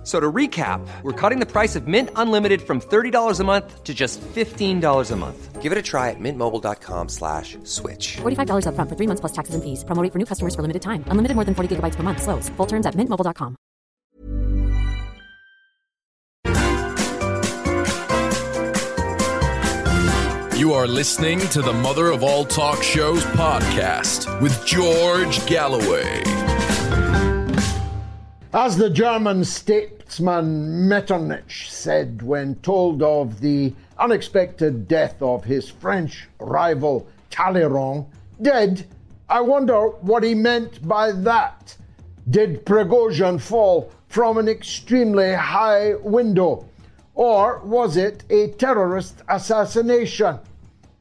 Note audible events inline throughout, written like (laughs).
F- So to recap, we're cutting the price of Mint Unlimited from $30 a month to just $15 a month. Give it a try at mintmobile.com slash switch. $45 upfront for three months plus taxes and fees. Promo rate for new customers for limited time. Unlimited more than 40 gigabytes per month. Slows. Full terms at mintmobile.com. You are listening to the Mother of All Talk Shows podcast with George Galloway. As the German statesman Metternich said when told of the unexpected death of his French rival Talleyrand, dead, I wonder what he meant by that. Did Prigozhin fall from an extremely high window? Or was it a terrorist assassination?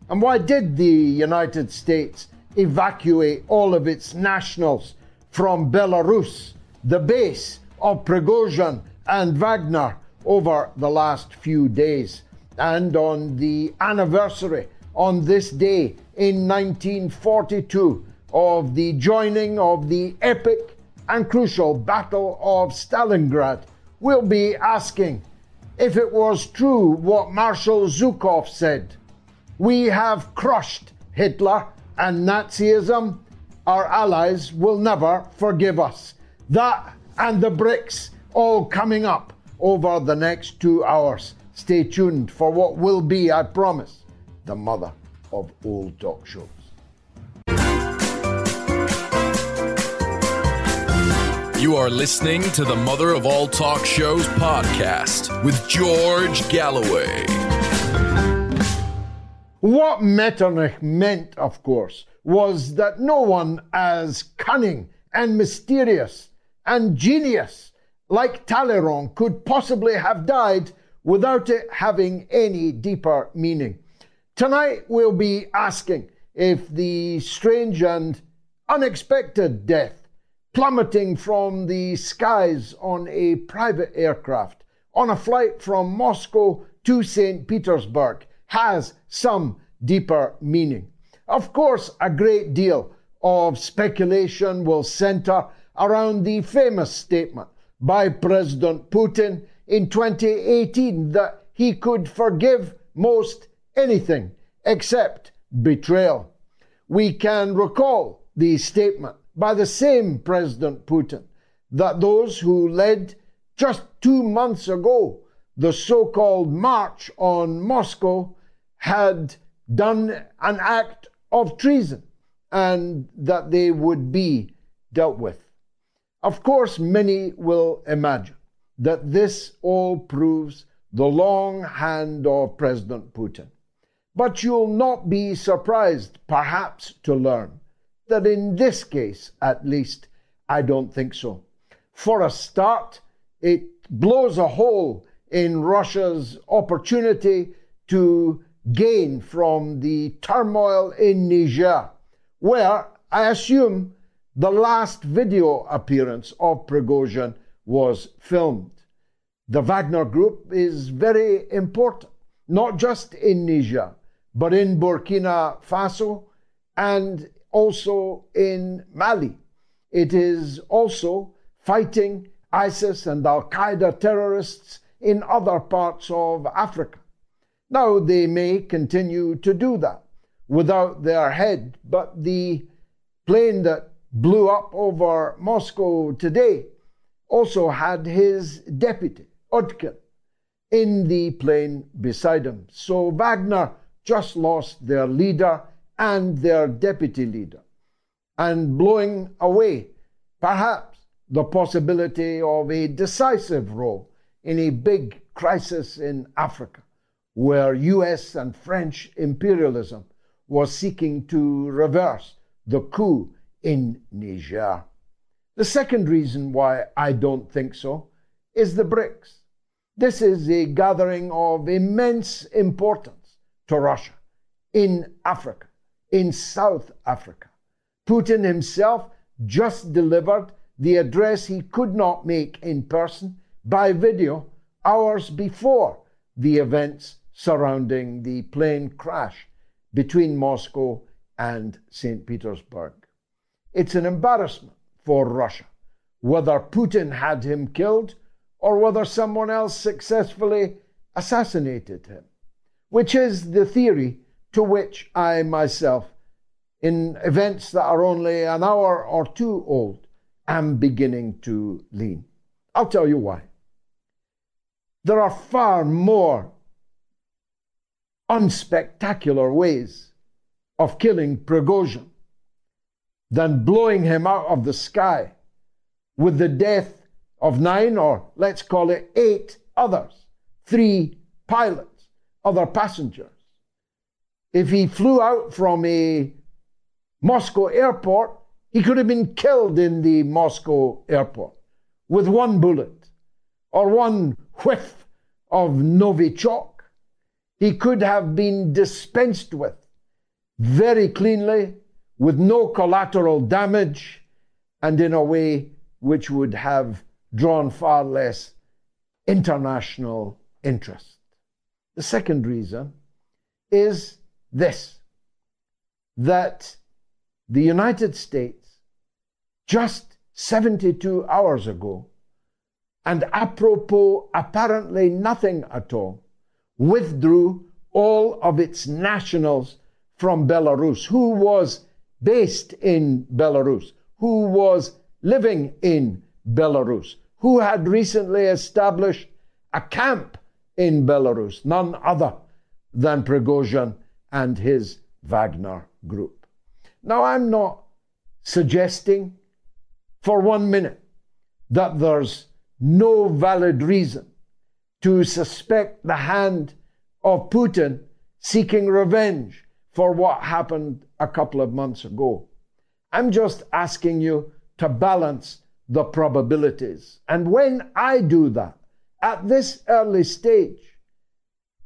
And why did the United States evacuate all of its nationals from Belarus, the base of Prigozhin and Wagner, over the last few days? And on the anniversary, on this day in 1942, of the joining of the epic and crucial Battle of Stalingrad, we'll be asking if it was true what Marshal Zhukov said. We have crushed Hitler and Nazism. Our allies will never forgive us. That and the BRICS all coming up over the next two hours. Stay tuned for what will be, I promise, the mother of all talk shows. You are listening to the Mother of All Talk Shows podcast with George Galloway. What Metternich meant, of course, was that no one as cunning and mysterious and genius like Talleyrand could possibly have died without it having any deeper meaning. Tonight we'll be asking if the strange and unexpected death plummeting from the skies on a private aircraft on a flight from Moscow to St. Petersburg has some deeper meaning. Of course, a great deal of speculation will center around the famous statement by President Putin in 2018 that he could forgive most anything except betrayal. We can recall the statement by the same President Putin that those who led just two months ago the so called March on Moscow had done an act of treason and that they would be dealt with. Of course, many will imagine that this all proves the long hand of President Putin. But you'll not be surprised, perhaps, to learn that in this case, at least, I don't think so. For a start, it blows a hole in Russia's opportunity to gain from the turmoil in Niger, where I assume the last video appearance of Prigozhin was filmed. The Wagner Group is very important, not just in Niger, but in Burkina Faso and also in Mali. It is also fighting ISIS and Al Qaeda terrorists in other parts of Africa. Now, they may continue to do that without their head, but the plane that blew up over Moscow today also had his deputy, Utkin, in the plane beside him. So Wagner just lost their leader and their deputy leader, and blowing away, perhaps, the possibility of a decisive role in a big crisis in Africa, where US and French imperialism was seeking to reverse the coup in Niger. The second reason why I don't think so is the BRICS. This is a gathering of immense importance to Russia in Africa in South Africa. Putin himself just delivered the address he could not make in person by video hours before the events surrounding the plane crash between Moscow and St. Petersburg. It's an embarrassment for Russia, whether Putin had him killed or whether someone else successfully assassinated him, which is the theory to which I myself, in events that are only an hour or two old, am beginning to lean. I'll tell you why. There are far more unspectacular ways of killing Prigozhin than blowing him out of the sky with the death of nine, or let's call it eight others, three pilots, other passengers. If he flew out from a Moscow airport, he could have been killed in the Moscow airport with one bullet or one whiff of Novichok. He could have been dispensed with very cleanly, with no collateral damage, and in a way which would have drawn far less international interest. The second reason is this that the United States, just 72 hours ago, and apropos apparently nothing at all, withdrew all of its nationals from Belarus, who was based in Belarus, who was living in Belarus, who had recently established a camp in Belarus, none other than Prigozhin and his Wagner group. Now, I'm not suggesting for one minute that there's no valid reason to suspect the hand of Putin seeking revenge for what happened a couple of months ago. I'm just asking you to balance the probabilities. And when I do that, at this early stage,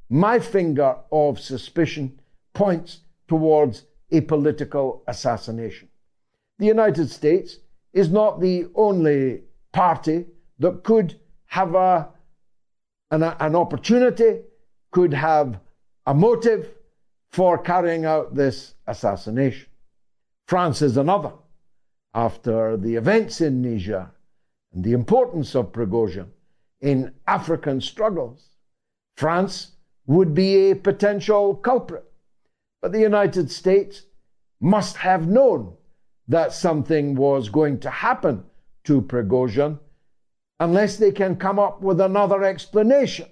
my finger of suspicion points towards a political assassination. The United States is not the only party that could have a, an, an opportunity, could have a motive for carrying out this assassination. France is another after the events in Niger and the importance of Prigozhin in African struggles, France would be a potential culprit. But the United States must have known that something was going to happen to Prigozhin unless they can come up with another explanation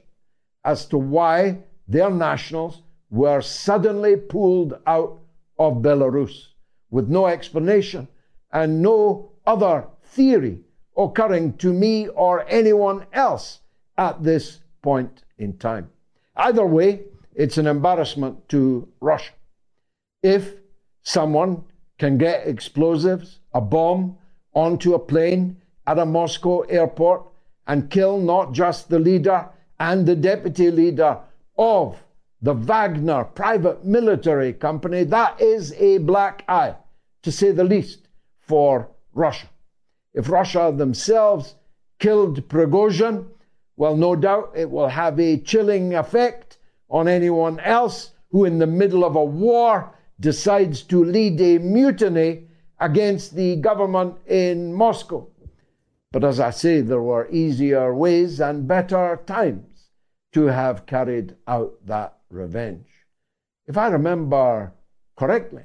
as to why their nationals were suddenly pulled out of Belarus with no explanation and no other theory occurring to me or anyone else at this point in time. Either way, it's an embarrassment to Russia. If someone can get explosives, a bomb, onto a plane at a Moscow airport and kill not just the leader and the deputy leader of the Wagner private military company, that is a black eye, to say the least for Russia. If Russia themselves killed Prigozhin, well, no doubt it will have a chilling effect on anyone else who, in the middle of a war, decides to lead a mutiny against the government in Moscow. But as I say, there were easier ways and better times to have carried out that revenge. If I remember correctly,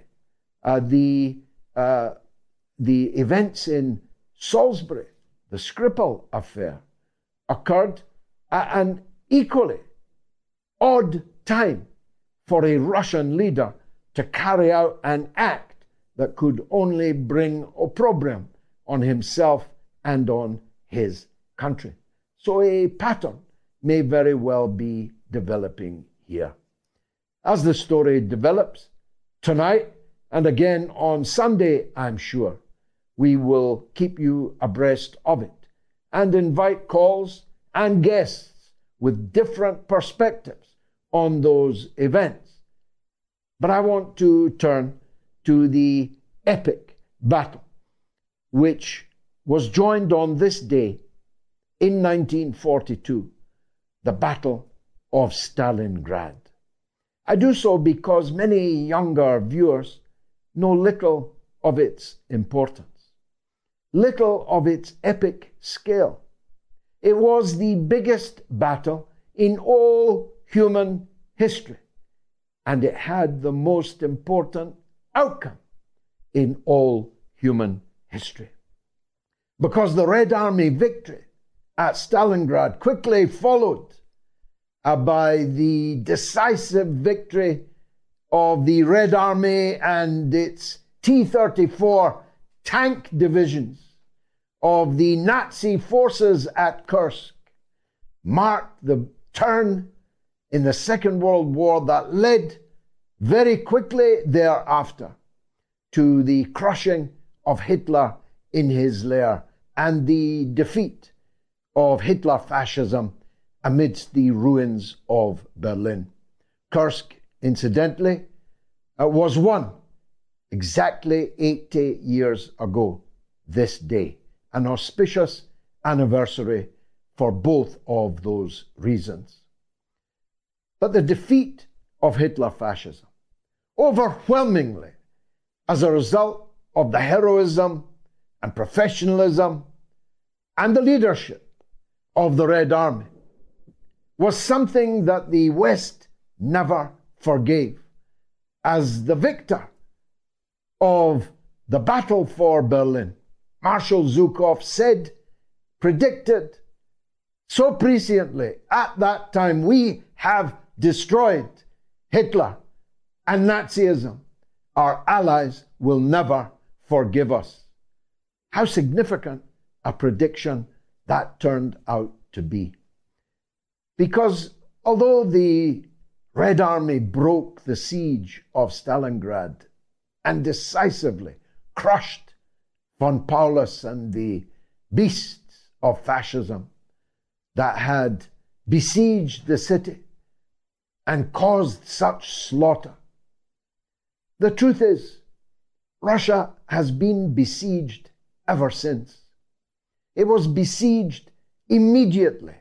uh, the uh, the events in Salisbury, the Skripal affair, occurred at an equally odd time for a Russian leader to carry out an act that could only bring opprobrium on himself and on his country. So a pattern may very well be developing here. As the story develops, tonight and again on Sunday, I'm sure, we will keep you abreast of it and invite calls and guests with different perspectives on those events. But I want to turn to the epic battle which was joined on this day in 1942, the Battle of Stalingrad. I do so because many younger viewers know little of its importance, little of its epic scale. It was the biggest battle in all human history, and it had the most important outcome in all human history. Because the Red Army victory at Stalingrad quickly followed uh, by the decisive victory of the Red Army and its T 34 tank divisions of the Nazi forces at Kursk marked the turn in the Second World War that led very quickly thereafter to the crushing of Hitler in his lair and the defeat of Hitler fascism amidst the ruins of Berlin. Kursk, incidentally, uh, was won exactly 80 years ago this day, an auspicious anniversary for both of those reasons. But the defeat of Hitler fascism, overwhelmingly as a result of the heroism and professionalism and the leadership of the Red Army, was something that the West never forgave. As the victor of the battle for Berlin, Marshal Zhukov said, predicted so presciently at that time, we have destroyed Hitler and Nazism. Our allies will never forgive us. How significant a prediction that turned out to be. Because although the Red Army broke the siege of Stalingrad and decisively crushed von Paulus and the beasts of fascism that had besieged the city and caused such slaughter. The truth is, Russia has been besieged ever since. It was besieged immediately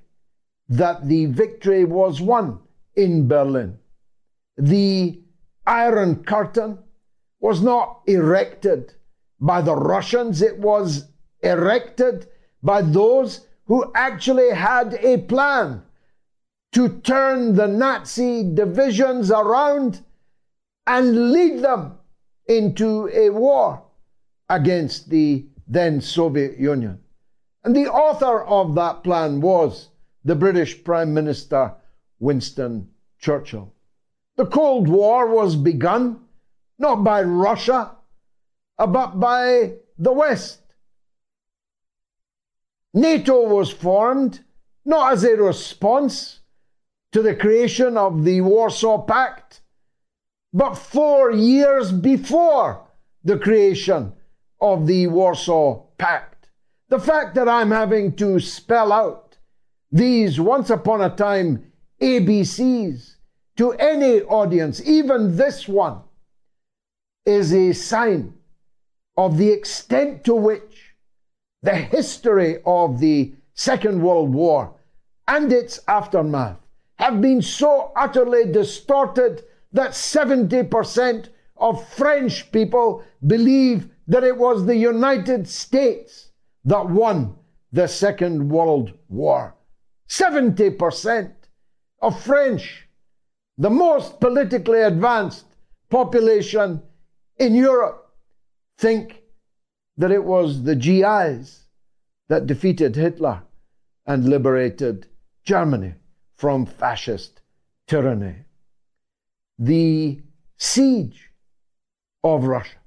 that the victory was won in Berlin. The Iron Curtain was not erected by the Russians, it was erected by those who actually had a plan to turn the Nazi divisions around and lead them into a war against the then Soviet Union. And the author of that plan was the British Prime Minister Winston Churchill. The Cold War was begun not by Russia, uh, but by the West. NATO was formed not as a response to the creation of the Warsaw Pact, but four years before the creation of the Warsaw Pact. The fact that I'm having to spell out these once upon a time ABCs to any audience, even this one, is a sign of the extent to which the history of the Second World War and its aftermath have been so utterly distorted that 70% of French people believe that it was the United States that won the Second World War. 70% of French, the most politically advanced population in Europe, think that it was the GIs that defeated Hitler and liberated Germany from fascist tyranny. The siege of Russia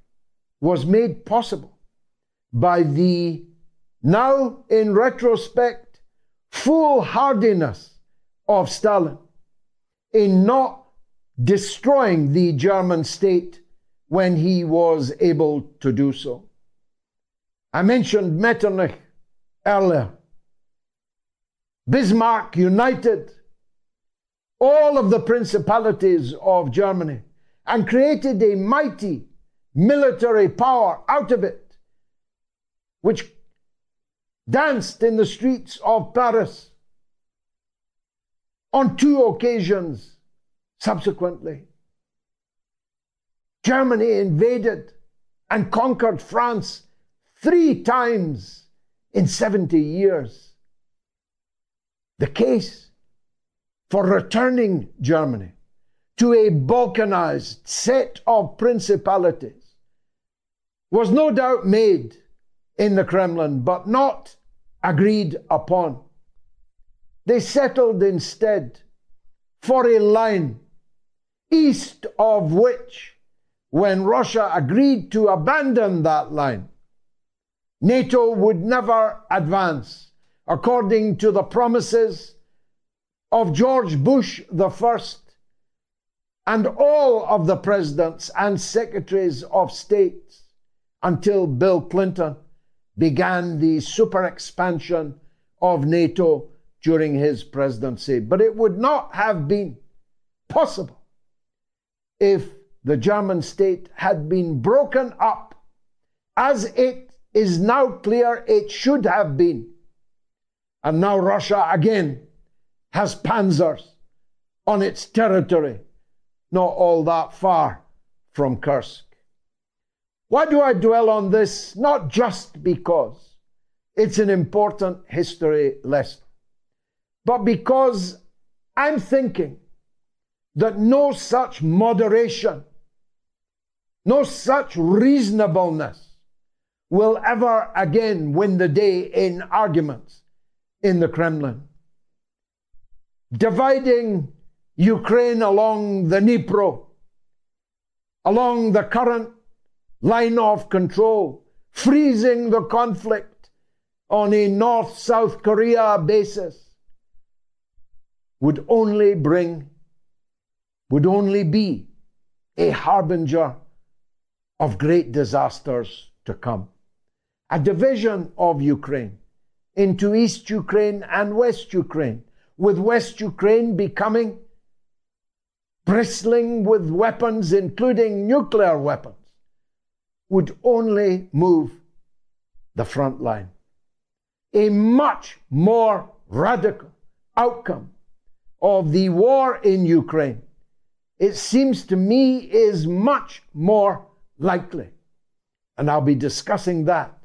was made possible by the now in retrospect foolhardiness of Stalin in not destroying the German state when he was able to do so. I mentioned Metternich earlier. Bismarck united all of the principalities of Germany and created a mighty military power out of it, which danced in the streets of Paris on two occasions subsequently. Germany invaded and conquered France three times in 70 years. The case for returning Germany to a balkanized set of principalities was no doubt made in the Kremlin, but not agreed upon. They settled instead for a line east of which, when Russia agreed to abandon that line, NATO would never advance according to the promises of George Bush the first and all of the presidents and secretaries of states until Bill Clinton began the super expansion of NATO during his presidency. But it would not have been possible if the German state had been broken up as it is now clear it should have been. And now Russia again has panzers on its territory, not all that far from Kursk. Why do I dwell on this? Not just because it's an important history lesson, but because I'm thinking that no such moderation, no such reasonableness will ever again win the day in arguments in the Kremlin. Dividing Ukraine along the Dnipro, along the current line of control, freezing the conflict on a North South Korea basis, would only bring, would only be a harbinger of great disasters to come. A division of Ukraine into East Ukraine and West Ukraine, with West Ukraine becoming bristling with weapons, including nuclear weapons, would only move the front line. A much more radical outcome of the war in Ukraine, it seems to me, is much more likely. And I'll be discussing that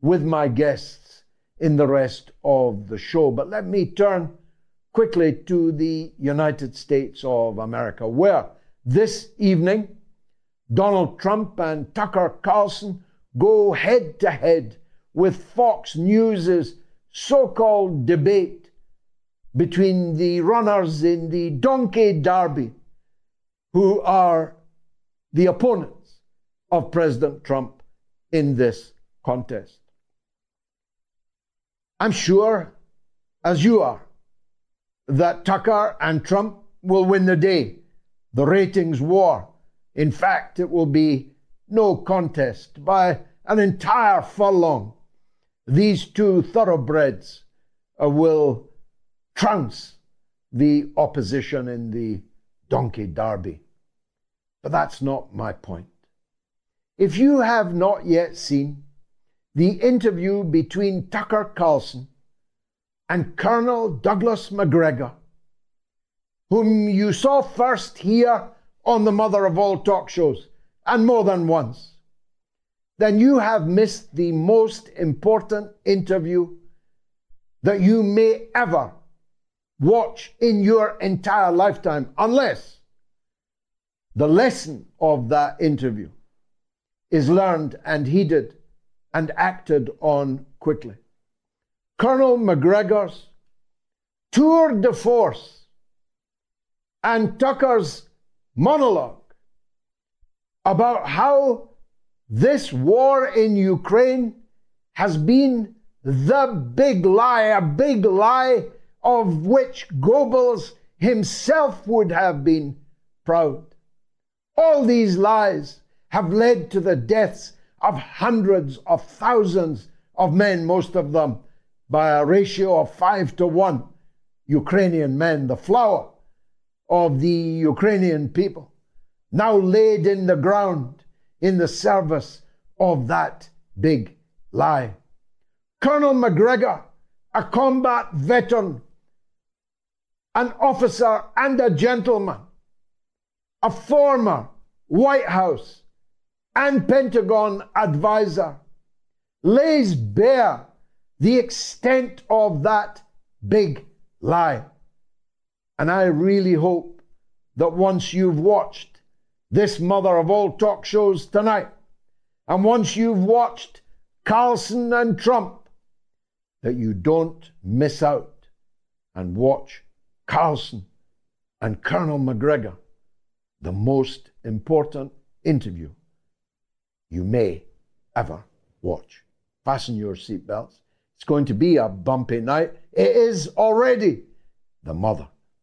with my guests in the rest of the show. But let me turn quickly to the United States of America, where this evening Donald Trump and Tucker Carlson go head to head with Fox News's so called debate between the runners in the Donkey Derby, who are the opponents of President Trump in this contest. I'm sure, as you are, that Tucker and Trump will win the day. The ratings war. In fact, it will be no contest by an entire furlong. These two thoroughbreds uh, will trounce the opposition in the donkey derby. But that's not my point. If you have not yet seen the interview between Tucker Carlson and Colonel Douglas Macgregor, whom you saw first here on the mother of all talk shows, and more than once, then you have missed the most important interview that you may ever watch in your entire lifetime, unless the lesson of that interview is learned and heeded and acted on quickly. Colonel Macgregor's tour de force and Tucker's monologue about how this war in Ukraine has been the big lie, a big lie of which Goebbels himself would have been proud. All these lies have led to the deaths of hundreds of thousands of men, most of them by a ratio of five to one. Ukrainian men, the flower of the Ukrainian people, now laid in the ground in the service of that big lie. Colonel Macgregor, a combat veteran, an officer and a gentleman, a former White House and Pentagon advisor, lays bare the extent of that big lie. And I really hope that once you've watched this mother of all talk shows tonight, and once you've watched Carlson and Trump, that you don't miss out and watch Carlson and Colonel Macgregor, the most important interview you may ever watch. Fasten your seatbelts. It's going to be a bumpy night. It is already the mother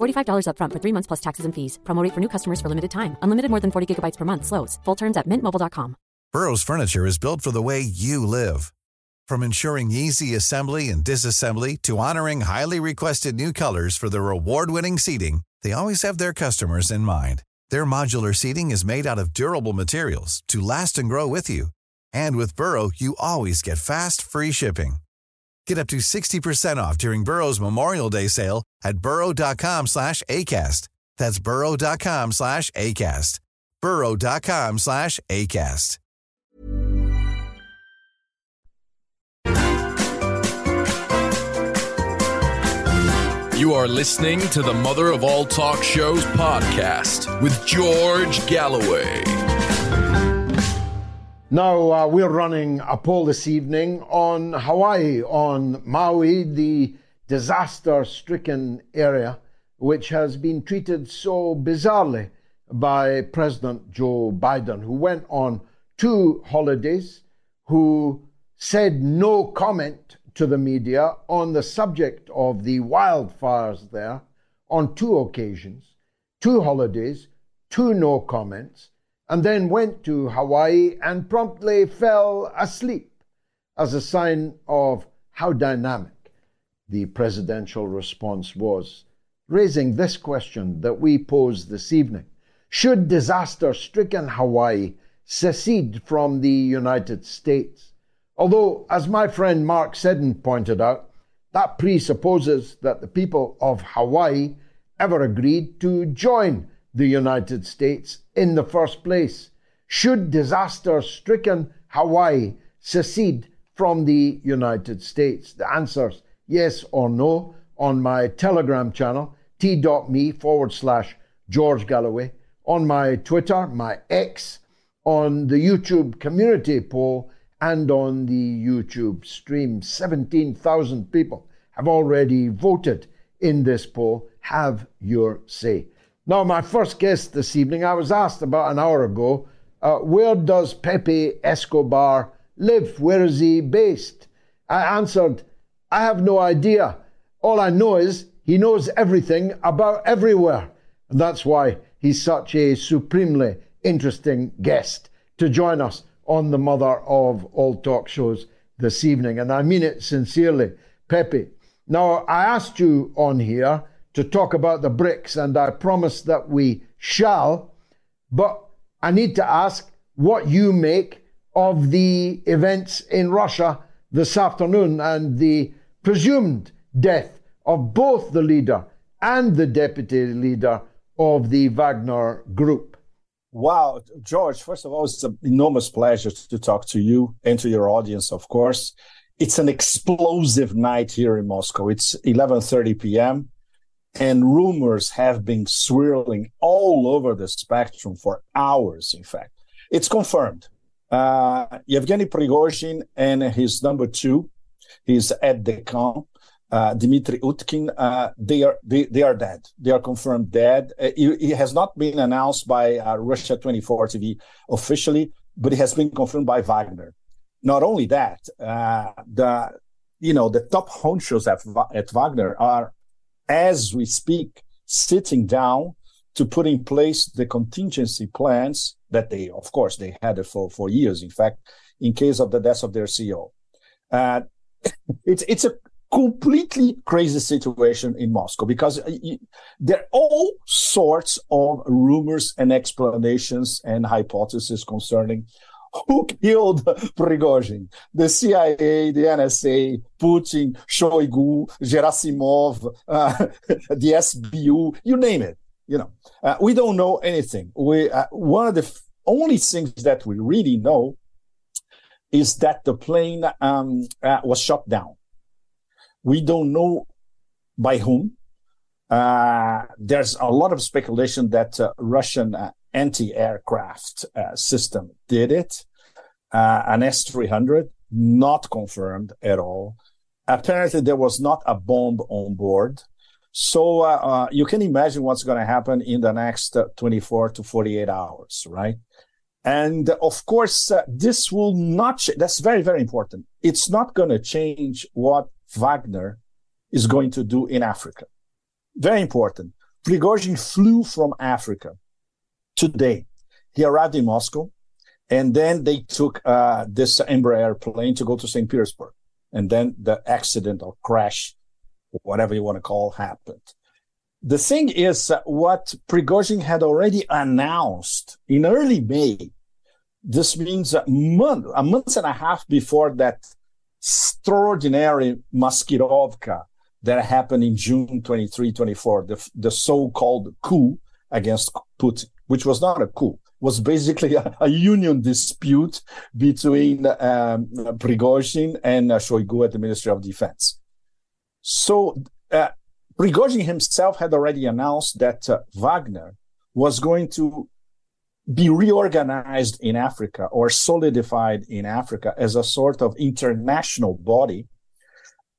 $45 upfront for three months plus taxes and fees. Promo for new customers for limited time. Unlimited more than 40 gigabytes per month. Slows. Full terms at mintmobile.com. Burrow's furniture is built for the way you live. From ensuring easy assembly and disassembly to honoring highly requested new colors for their award-winning seating, they always have their customers in mind. Their modular seating is made out of durable materials to last and grow with you. And with Burrow, you always get fast, free shipping. Get up to 60% off during Burrow's Memorial Day sale at burrow.com slash ACAST. That's burrow.com slash ACAST. burrow.com slash ACAST. You are listening to the Mother of All Talk Shows podcast with George Galloway. Now, uh, we're running a poll this evening on Hawaii, on Maui, the disaster stricken area, which has been treated so bizarrely by President Joe Biden, who went on two holidays, who said no comment to the media on the subject of the wildfires there on two occasions, two holidays, two no comments, and then went to Hawaii and promptly fell asleep as a sign of how dynamic the presidential response was, raising this question that we pose this evening Should disaster stricken Hawaii secede from the United States? Although, as my friend Mark Seddon pointed out, that presupposes that the people of Hawaii ever agreed to join the United States in the first place. Should disaster stricken Hawaii secede from the United States? The answer's yes or no on my Telegram channel, t.me forward slash George Galloway, on my Twitter, my X, on the YouTube community poll, and on the YouTube stream. 17,000 people have already voted in this poll. Have your say. Now, my first guest this evening, I was asked about an hour ago, uh, where does Pepe Escobar live? Where is he based? I answered, I have no idea. All I know is he knows everything about everywhere. And that's why he's such a supremely interesting guest to join us on the mother of all talk shows this evening. And I mean it sincerely, Pepe. Now, I asked you on here to talk about the BRICS, and I promise that we shall. But I need to ask what you make of the events in Russia this afternoon and the presumed death of both the leader and the deputy leader of the Wagner group. Wow, George, first of all, it's an enormous pleasure to talk to you and to your audience, of course. It's an explosive night here in Moscow. It's 11:30 p.m. and rumors have been swirling all over the spectrum for hours, in fact. It's confirmed. Uh, Yevgeny Prigozhin and his number two, his aide de camp, uh, Dmitry Utkin, uh, they are they, they are dead. They are confirmed dead. Uh, it, it, has not been announced by uh, Russia 24 TV officially, but it has been confirmed by Wagner. Not only that, uh, the you know, the top honchos at, at Wagner are, as we speak, sitting down to put in place the contingency plans that they, of course, they had for, for years, in fact, in case of the death of their CEO. Uh, (laughs) it's, it's a completely crazy situation in Moscow because uh, there are all sorts of rumors and explanations and hypotheses concerning (laughs) who killed Prigozhin? The CIA, the NSA, Putin, Shoigu, Gerasimov, uh, (laughs) the SBU, you name it. You know, uh, we don't know anything. We uh, one of the f- only things that we really know is that the plane um, uh, was shot down. We don't know by whom. Uh, there's a lot of speculation that uh, Russian anti-aircraft uh, system did it. Uh, an S-300, not confirmed at all. Apparently, there was not a bomb on board. So uh, you can imagine what's going to happen in the next 24 to 48 hours, right? And of course, uh, this will not, ch- that's very, very important. It's not going to change what Wagner is going to do in Africa. Very important. Prigozhin flew from Africa today. He arrived in Moscow and then they took uh, this Embraer plane to go to St. Petersburg. And then the accident or crash, whatever you want to call, happened. The thing is, uh, what Prigozhin had already announced in early May this means a month, a month and a half before that extraordinary Maskirovka that happened in June 23, 24, the, the so-called coup against Putin, which was not a coup, was basically a, a union dispute between um, Prigozhin and uh, Shoigu at the Ministry of Defense. So uh, Prigozhin himself had already announced that uh, Wagner was going to be reorganized in Africa or solidified in Africa as a sort of international body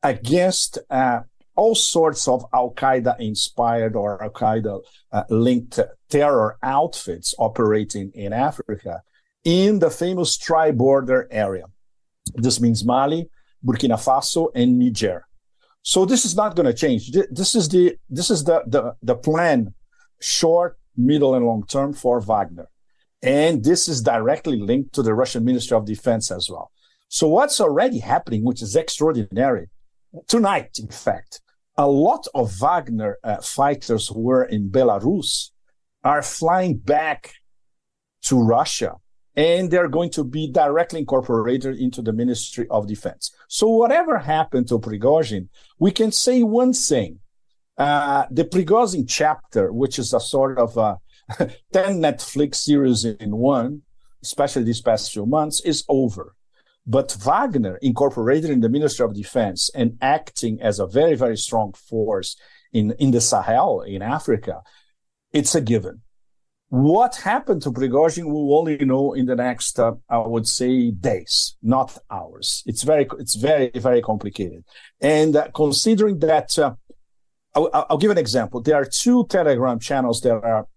against uh, all sorts of Al Qaeda inspired or Al Qaeda uh, linked terror outfits operating in Africa in the famous tri border area. This means Mali, Burkina Faso, and Niger. So this is not going to change. This is the this is the, the the plan, short, middle, and long term for Wagner. And this is directly linked to the Russian Ministry of Defense as well. So what's already happening, which is extraordinary, tonight, in fact, a lot of Wagner uh, fighters were in Belarus are flying back to Russia and they're going to be directly incorporated into the Ministry of Defense. So whatever happened to Prigozhin, we can say one thing. Uh, the Prigozhin chapter, which is a sort of a (laughs) 10 Netflix series in one, especially these past few months, is over. But Wagner, incorporated in the Ministry of Defense and acting as a very, very strong force in, in the Sahel, in Africa, it's a given. What happened to Prigozhin, we'll only know in the next, uh, I would say, days, not hours. It's very, it's very, very complicated. And uh, considering that, uh, I'll, I'll, give an example. There are two Telegram channels that are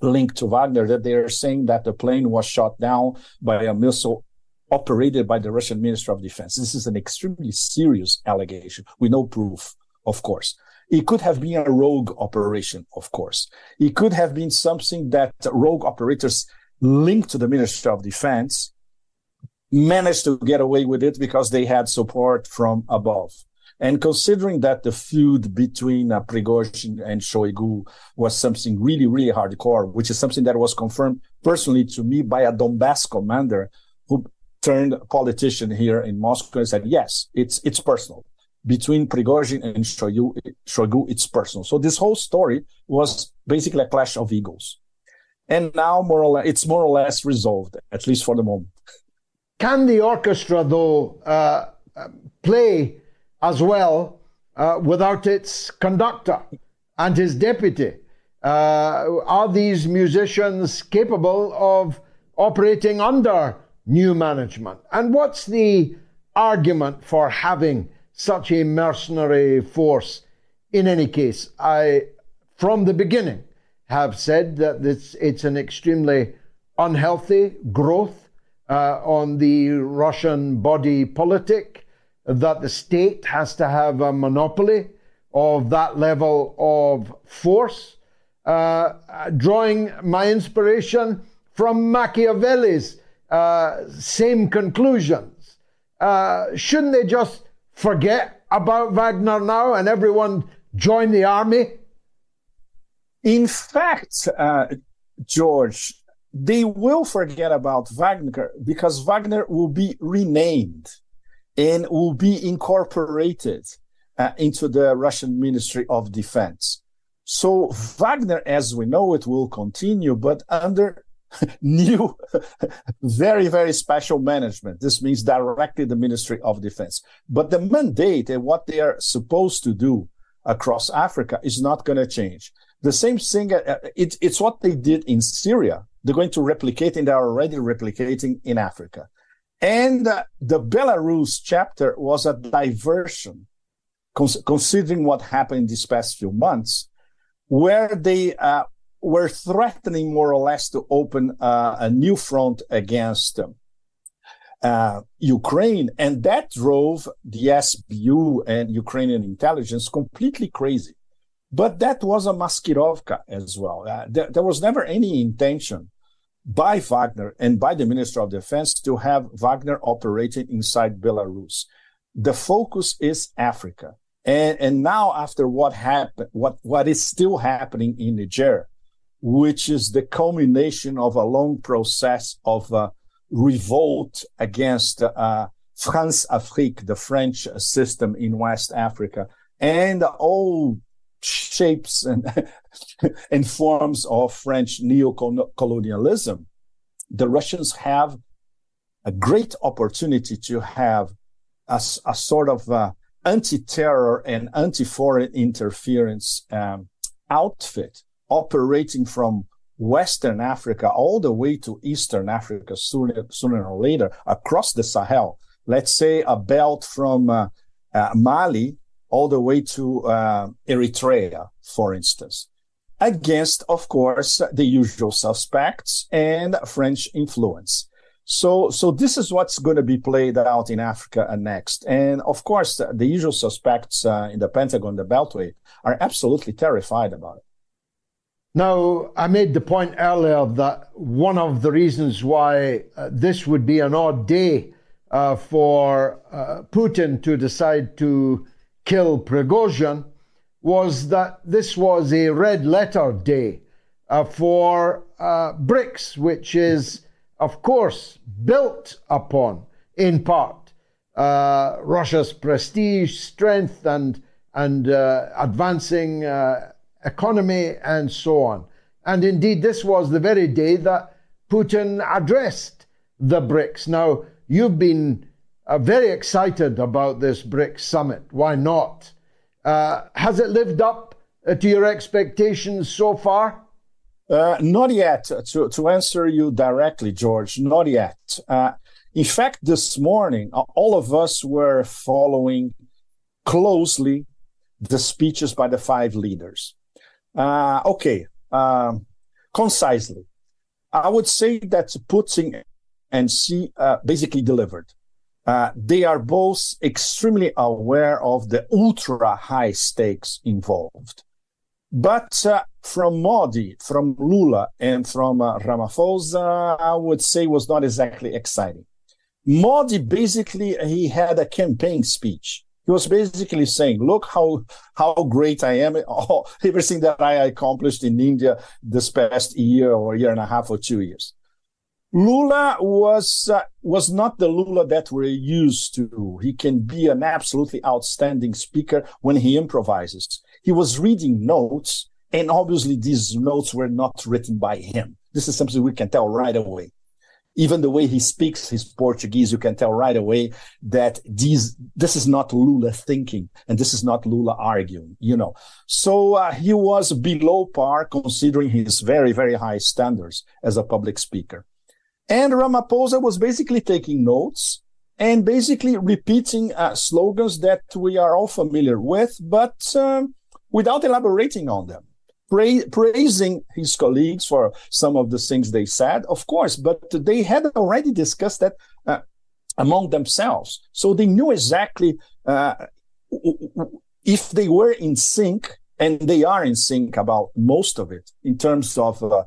linked to Wagner that they are saying that the plane was shot down by a missile operated by the Russian Minister of Defense. This is an extremely serious allegation with no proof, of course. It could have been a rogue operation, of course. It could have been something that rogue operators linked to the Ministry of Defense managed to get away with it because they had support from above. And considering that the feud between uh, Prigozhin and Shoigu was something really, really hardcore, which is something that was confirmed personally to me by a Donbass commander who turned politician here in Moscow and said, yes, it's, it's personal. Between Prigozhin and Shoigu, Shoigu, it's personal. So this whole story was basically a clash of egos. And now more or less, it's more or less resolved, at least for the moment. Can the orchestra, though, uh, play as well uh, without its conductor and his deputy? Uh, are these musicians capable of operating under new management? And what's the argument for having such a mercenary force? In any case, I, from the beginning, have said that this, it's an extremely unhealthy growth uh, on the Russian body politic that the state has to have a monopoly of that level of force, uh, drawing my inspiration from Machiavelli's uh, same conclusions. Uh, shouldn't they just forget about Wagner now and everyone join the army? In fact, uh, George, they will forget about Wagner because Wagner will be renamed and will be incorporated uh, into the Russian Ministry of Defense. So Wagner, as we know it, will continue, but under (laughs) new, (laughs) very, very special management. This means directly the Ministry of Defense. But the mandate and what they are supposed to do across Africa is not going to change. The same thing, uh, it, it's what they did in Syria. They're going to replicate and they're already replicating in Africa. And uh, the Belarus chapter was a diversion, cons- considering what happened these past few months, where they uh, were threatening more or less to open uh, a new front against uh, Ukraine. And that drove the SBU and Ukrainian intelligence completely crazy. But that was a maskirovka as well. Uh, there, there was never any intention by Wagner and by the Minister of Defense to have Wagner operating inside Belarus. The focus is Africa. And, and now after what happened, what, what is still happening in Niger, which is the culmination of a long process of uh, revolt against uh, France Afrique, the French system in West Africa, and all shapes and, (laughs) and forms of French neo-colonialism, the Russians have a great opportunity to have a, a sort of uh, anti-terror and anti-foreign interference um, outfit operating from Western Africa all the way to Eastern Africa sooner, sooner or later across the Sahel. Let's say a belt from uh, uh, Mali all the way to uh, Eritrea, for instance, against, of course, the usual suspects and French influence. So, so this is what's going to be played out in Africa next. And of course, the usual suspects uh, in the Pentagon, the Beltway, are absolutely terrified about it. Now, I made the point earlier that one of the reasons why uh, this would be an odd day uh, for uh, Putin to decide to kill Prigozhin was that this was a red letter day uh, for uh, BRICS, which is, of course, built upon, in part, uh, Russia's prestige, strength, and, and advancing economy, and so on. And indeed, this was the very day that Putin addressed the BRICS. Now, you've been uh, very excited about this BRICS summit. Why not? Uh, has it lived up uh, to your expectations so far? Uh, not yet. To, to answer you directly, George, not yet. Uh, in fact, this morning, all of us were following closely the speeches by the five leaders. Uh, okay, um, concisely, I would say that Putin and Xi basically delivered. Uh, they are both extremely aware of the ultra high stakes involved. But uh, from Modi, from Lula, and from uh, Ramaphosa, I would say was not exactly exciting. Modi basically he had a campaign speech. He was basically saying, "Look how how great I am! (laughs) Oh, everything that I accomplished in India this past year or year and a half or two years." Lula was uh, was not the Lula that we're used to. He can be an absolutely outstanding speaker when he improvises. He was reading notes, and obviously these notes were not written by him. This is something we can tell right away. Even the way he speaks his Portuguese, you can tell right away that these this is not Lula thinking, and this is not Lula arguing. You know, so uh, he was below par considering his very very high standards as a public speaker. And Ramaphosa was basically taking notes and basically repeating uh, slogans that we are all familiar with, but um, without elaborating on them. Pra- praising his colleagues for some of the things they said, of course, but they had already discussed that uh, among themselves. So they knew exactly uh, if they were in sync, and they are in sync about most of it in terms of uh,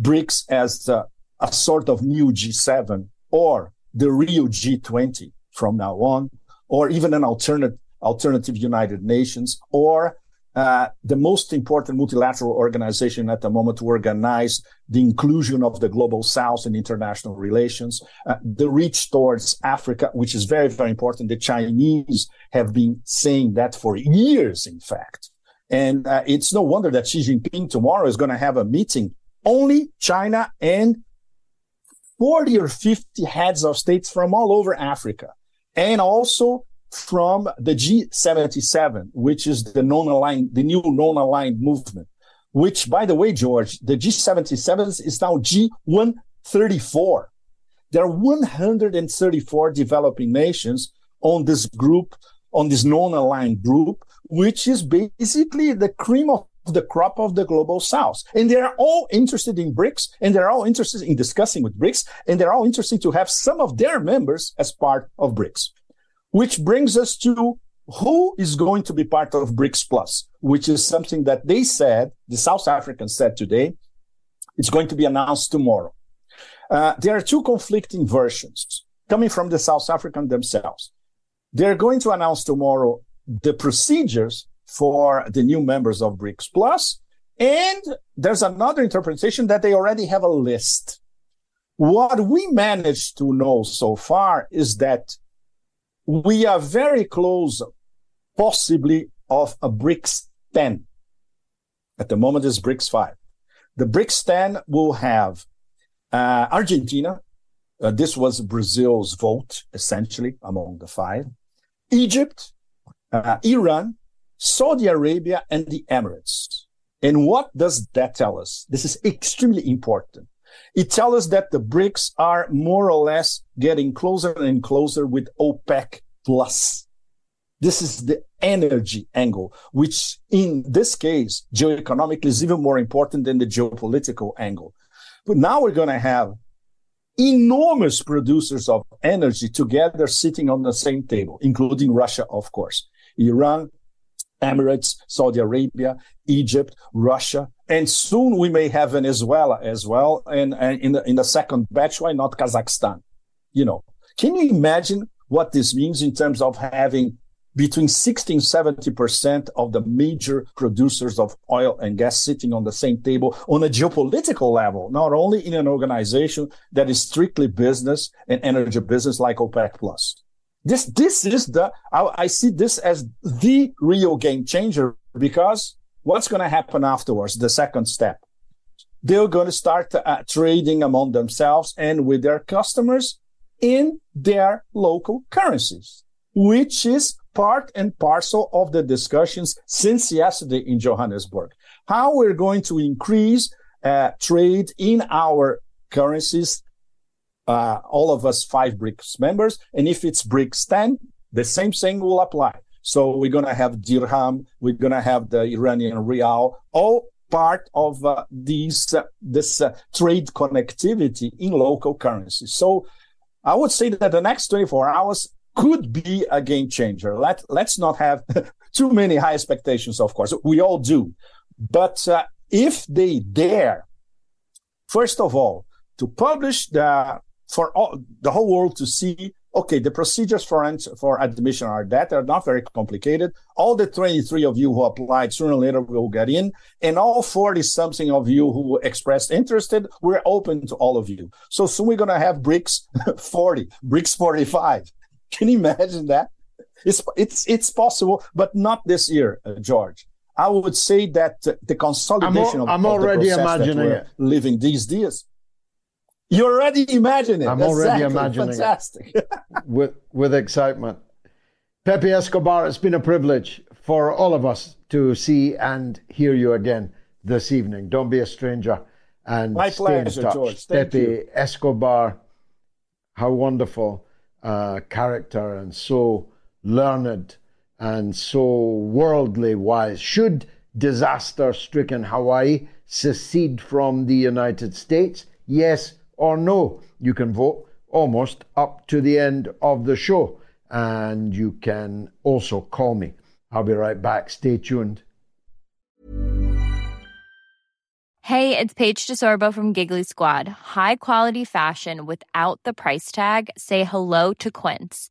BRICS as uh, a sort of new G7 or the real G20 from now on, or even an alternate alternative United Nations, or uh, the most important multilateral organization at the moment to organize the inclusion of the global south in international relations, uh, the reach towards Africa, which is very, very important. The Chinese have been saying that for years, in fact. And uh, it's no wonder that Xi Jinping tomorrow is going to have a meeting only China and 40 or 50 heads of states from all over Africa and also from the G77, which is the non-aligned, the new non-aligned movement, which, by the way, George, the G77 is now G134. There are 134 developing nations on this group, on this non-aligned group, which is basically the cream of the crop of the global south. And they're all interested in BRICS and they're all interested in discussing with BRICS and they're all interested to have some of their members as part of BRICS. Which brings us to who is going to be part of BRICS Plus, which is something that they said, the South Africans said today, it's going to be announced tomorrow. Uh, there are two conflicting versions coming from the South African themselves. They're going to announce tomorrow the procedures for the new members of BRICS Plus, and there's another interpretation that they already have a list. What we managed to know so far is that we are very close, possibly, of a BRICS 10. At the moment, it's BRICS 5. The BRICS 10 will have uh, Argentina. Uh, this was Brazil's vote, essentially, among the five. Egypt, uh, Iran, Saudi Arabia, and the Emirates. And what does that tell us? This is extremely important. It tells us that the BRICS are more or less getting closer and closer with OPEC plus. This is the energy angle, which in this case, geoeconomically is even more important than the geopolitical angle. But now we're going to have enormous producers of energy together sitting on the same table, including Russia, of course, Iran, Emirates, Saudi Arabia, Egypt, Russia, and soon we may have Venezuela as well. And, and in the in the second batch, why not Kazakhstan? You know, can you imagine what this means in terms of having between 60 and 70% of the major producers of oil and gas sitting on the same table on a geopolitical level, not only in an organization that is strictly business and energy business like OPEC plus. This, this is the, I, I see this as the real game changer because what's going to happen afterwards? The second step. They're going to start uh, trading among themselves and with their customers in their local currencies, which is part and parcel of the discussions since yesterday in Johannesburg. How we're going to increase uh, trade in our currencies uh, all of us five BRICS members. And if it's BRICS 10, the same thing will apply. So we're going to have dirham, we're going to have the Iranian rial, all part of uh, these uh, this uh, trade connectivity in local currency. So I would say that the next 24 hours could be a game changer. Let let's not have (laughs) too many high expectations. Of course, we all do, but uh, if they dare, first of all, to publish the for all, the whole world to see okay, the procedures for, for admission are that. They're not very complicated. All the 23 of you who applied sooner or later will get in. And all 40 something of you who expressed interested, we're open to all of you. So soon we're going to have bricks (laughs) 40, bricks 45. (laughs) Can you imagine that? It's, it's, it's possible, but not this year, uh, George. I would say that uh, the consolidation I'm, of, I'm of already imagining living these days you already imagine it. I'm exactly. already imagining Fantastic. it. (laughs) with, with excitement. Pepe Escobar, it's been a privilege for all of us to see and hear you again this evening. Don't be a stranger and My stay pleasure, in touch. George. Thank Pepe you. Escobar, how wonderful uh, character and so learned and so worldly wise. Should disaster stricken Hawaii secede from the United States? Yes or no. You can vote almost up to the end of the show. And you can also call me. I'll be right back. Stay tuned. Hey, it's Paige DeSorbo from Giggly Squad. High quality fashion without the price tag? Say hello to Quince.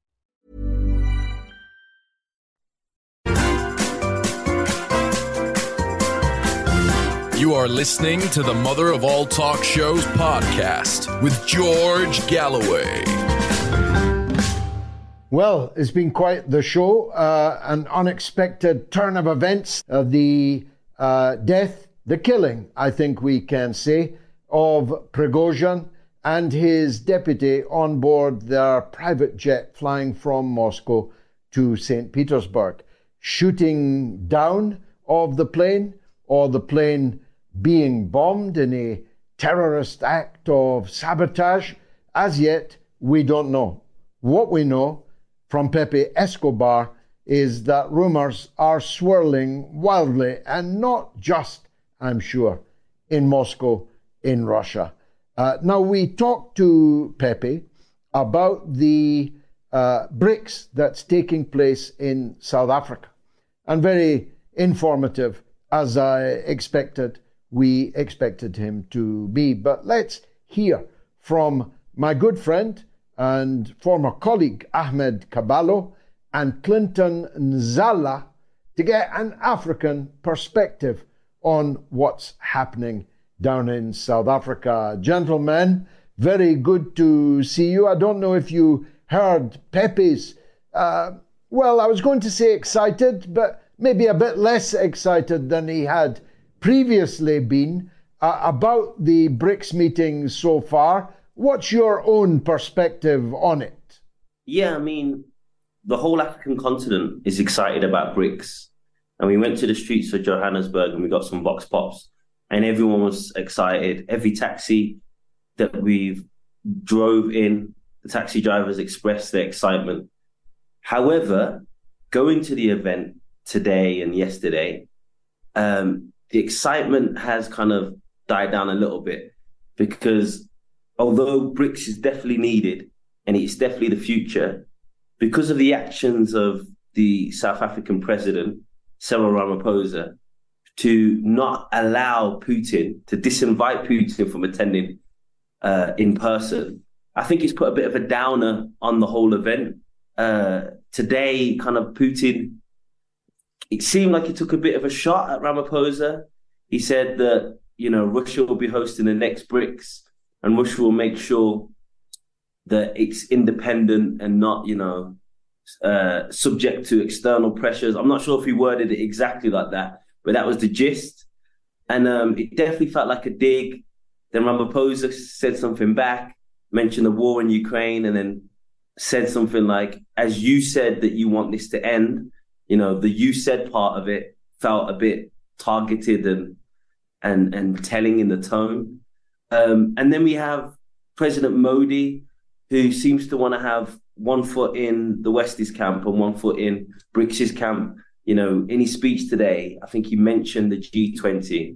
You are listening to the Mother of All Talk Shows podcast with George Galloway. Well, it's been quite the show, uh, an unexpected turn of events. Uh, the uh, death, the killing, I think we can say, of Prigozhin and his deputy on board their private jet flying from Moscow to St. Petersburg. Shooting down of the plane or the plane being bombed in a terrorist act of sabotage? As yet, we don't know. What we know from Pepe Escobar is that rumors are swirling wildly, and not just, I'm sure, in Moscow, in Russia. Uh, now, we talked to Pepe about the uh, BRICS that's taking place in South Africa, and very informative, as I expected we expected him to be. But let's hear from my good friend and former colleague Ahmed Kaballo and Clinton Nzala to get an African perspective on what's happening down in South Africa. Gentlemen, very good to see you. I don't know if you heard Pepe's, uh, well, I was going to say excited, but maybe a bit less excited than he had previously been uh, about the BRICS meeting so far. What's your own perspective on it? Yeah, I mean, the whole African continent is excited about BRICS. And we went to the streets of Johannesburg and we got some vox pops, and everyone was excited. Every taxi that we drove in, the taxi drivers expressed their excitement. However, going to the event today and yesterday, um, the excitement has kind of died down a little bit because although BRICS is definitely needed and it's definitely the future, because of the actions of the South African president, Cyril Ramaphosa, to not allow Putin, to disinvite Putin from attending uh, in person, I think it's put a bit of a downer on the whole event. Uh, today, kind of Putin it seemed like he took a bit of a shot at Ramaphosa. He said that, you know, Russia will be hosting the next BRICS and Russia will make sure that it's independent and not, you know, uh, subject to external pressures. I'm not sure if he worded it exactly like that, but that was the gist. And um, it definitely felt like a dig. Then Ramaphosa said something back, mentioned the war in Ukraine, and then said something like, as you said that you want this to end, you know, the you said part of it felt a bit targeted and and and telling in the tone. Um, and then we have President Modi, who seems to want to have one foot in the Westies camp and one foot in BRICS camp. You know, in his speech today, I think he mentioned the G20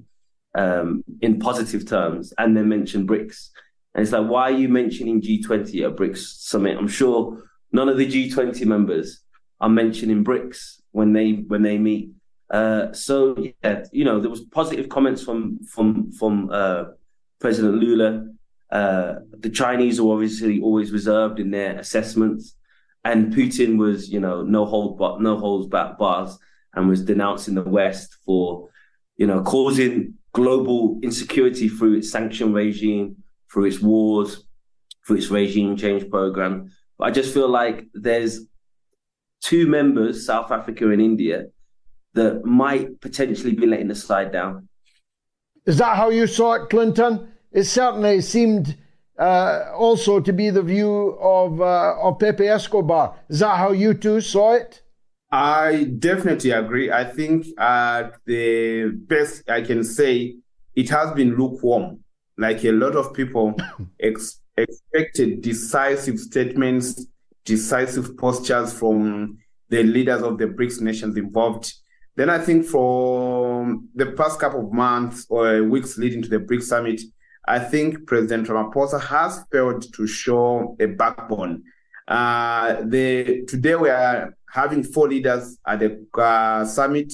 um, in positive terms and then mentioned BRICS. And it's like, why are you mentioning G20 at BRICS summit? I'm sure none of the G20 members are mentioning BRICS when they when they meet. Uh, so yeah, you know, there was positive comments from from from uh, President Lula. Uh, the Chinese are obviously always reserved in their assessments, and Putin was, you know, no hold but no holds back bars, and was denouncing the West for, you know, causing global insecurity through its sanction regime, through its wars, through its regime change program. But I just feel like there's two members, South Africa and India, that might potentially be letting the slide down. Is that how you saw it, Clinton? It certainly seemed uh, also to be the view of, uh, of Pepe Escobar. Is that how you two saw it? I definitely agree. I think uh, the best I can say, it has been lukewarm. Like a lot of people (laughs) ex- expected decisive statements, decisive postures from the leaders of the BRICS nations involved. Then I think for the past couple of months or weeks leading to the BRICS summit, I think President Ramaphosa has failed to show a backbone. Uh, the today we are having four leaders at the uh, summit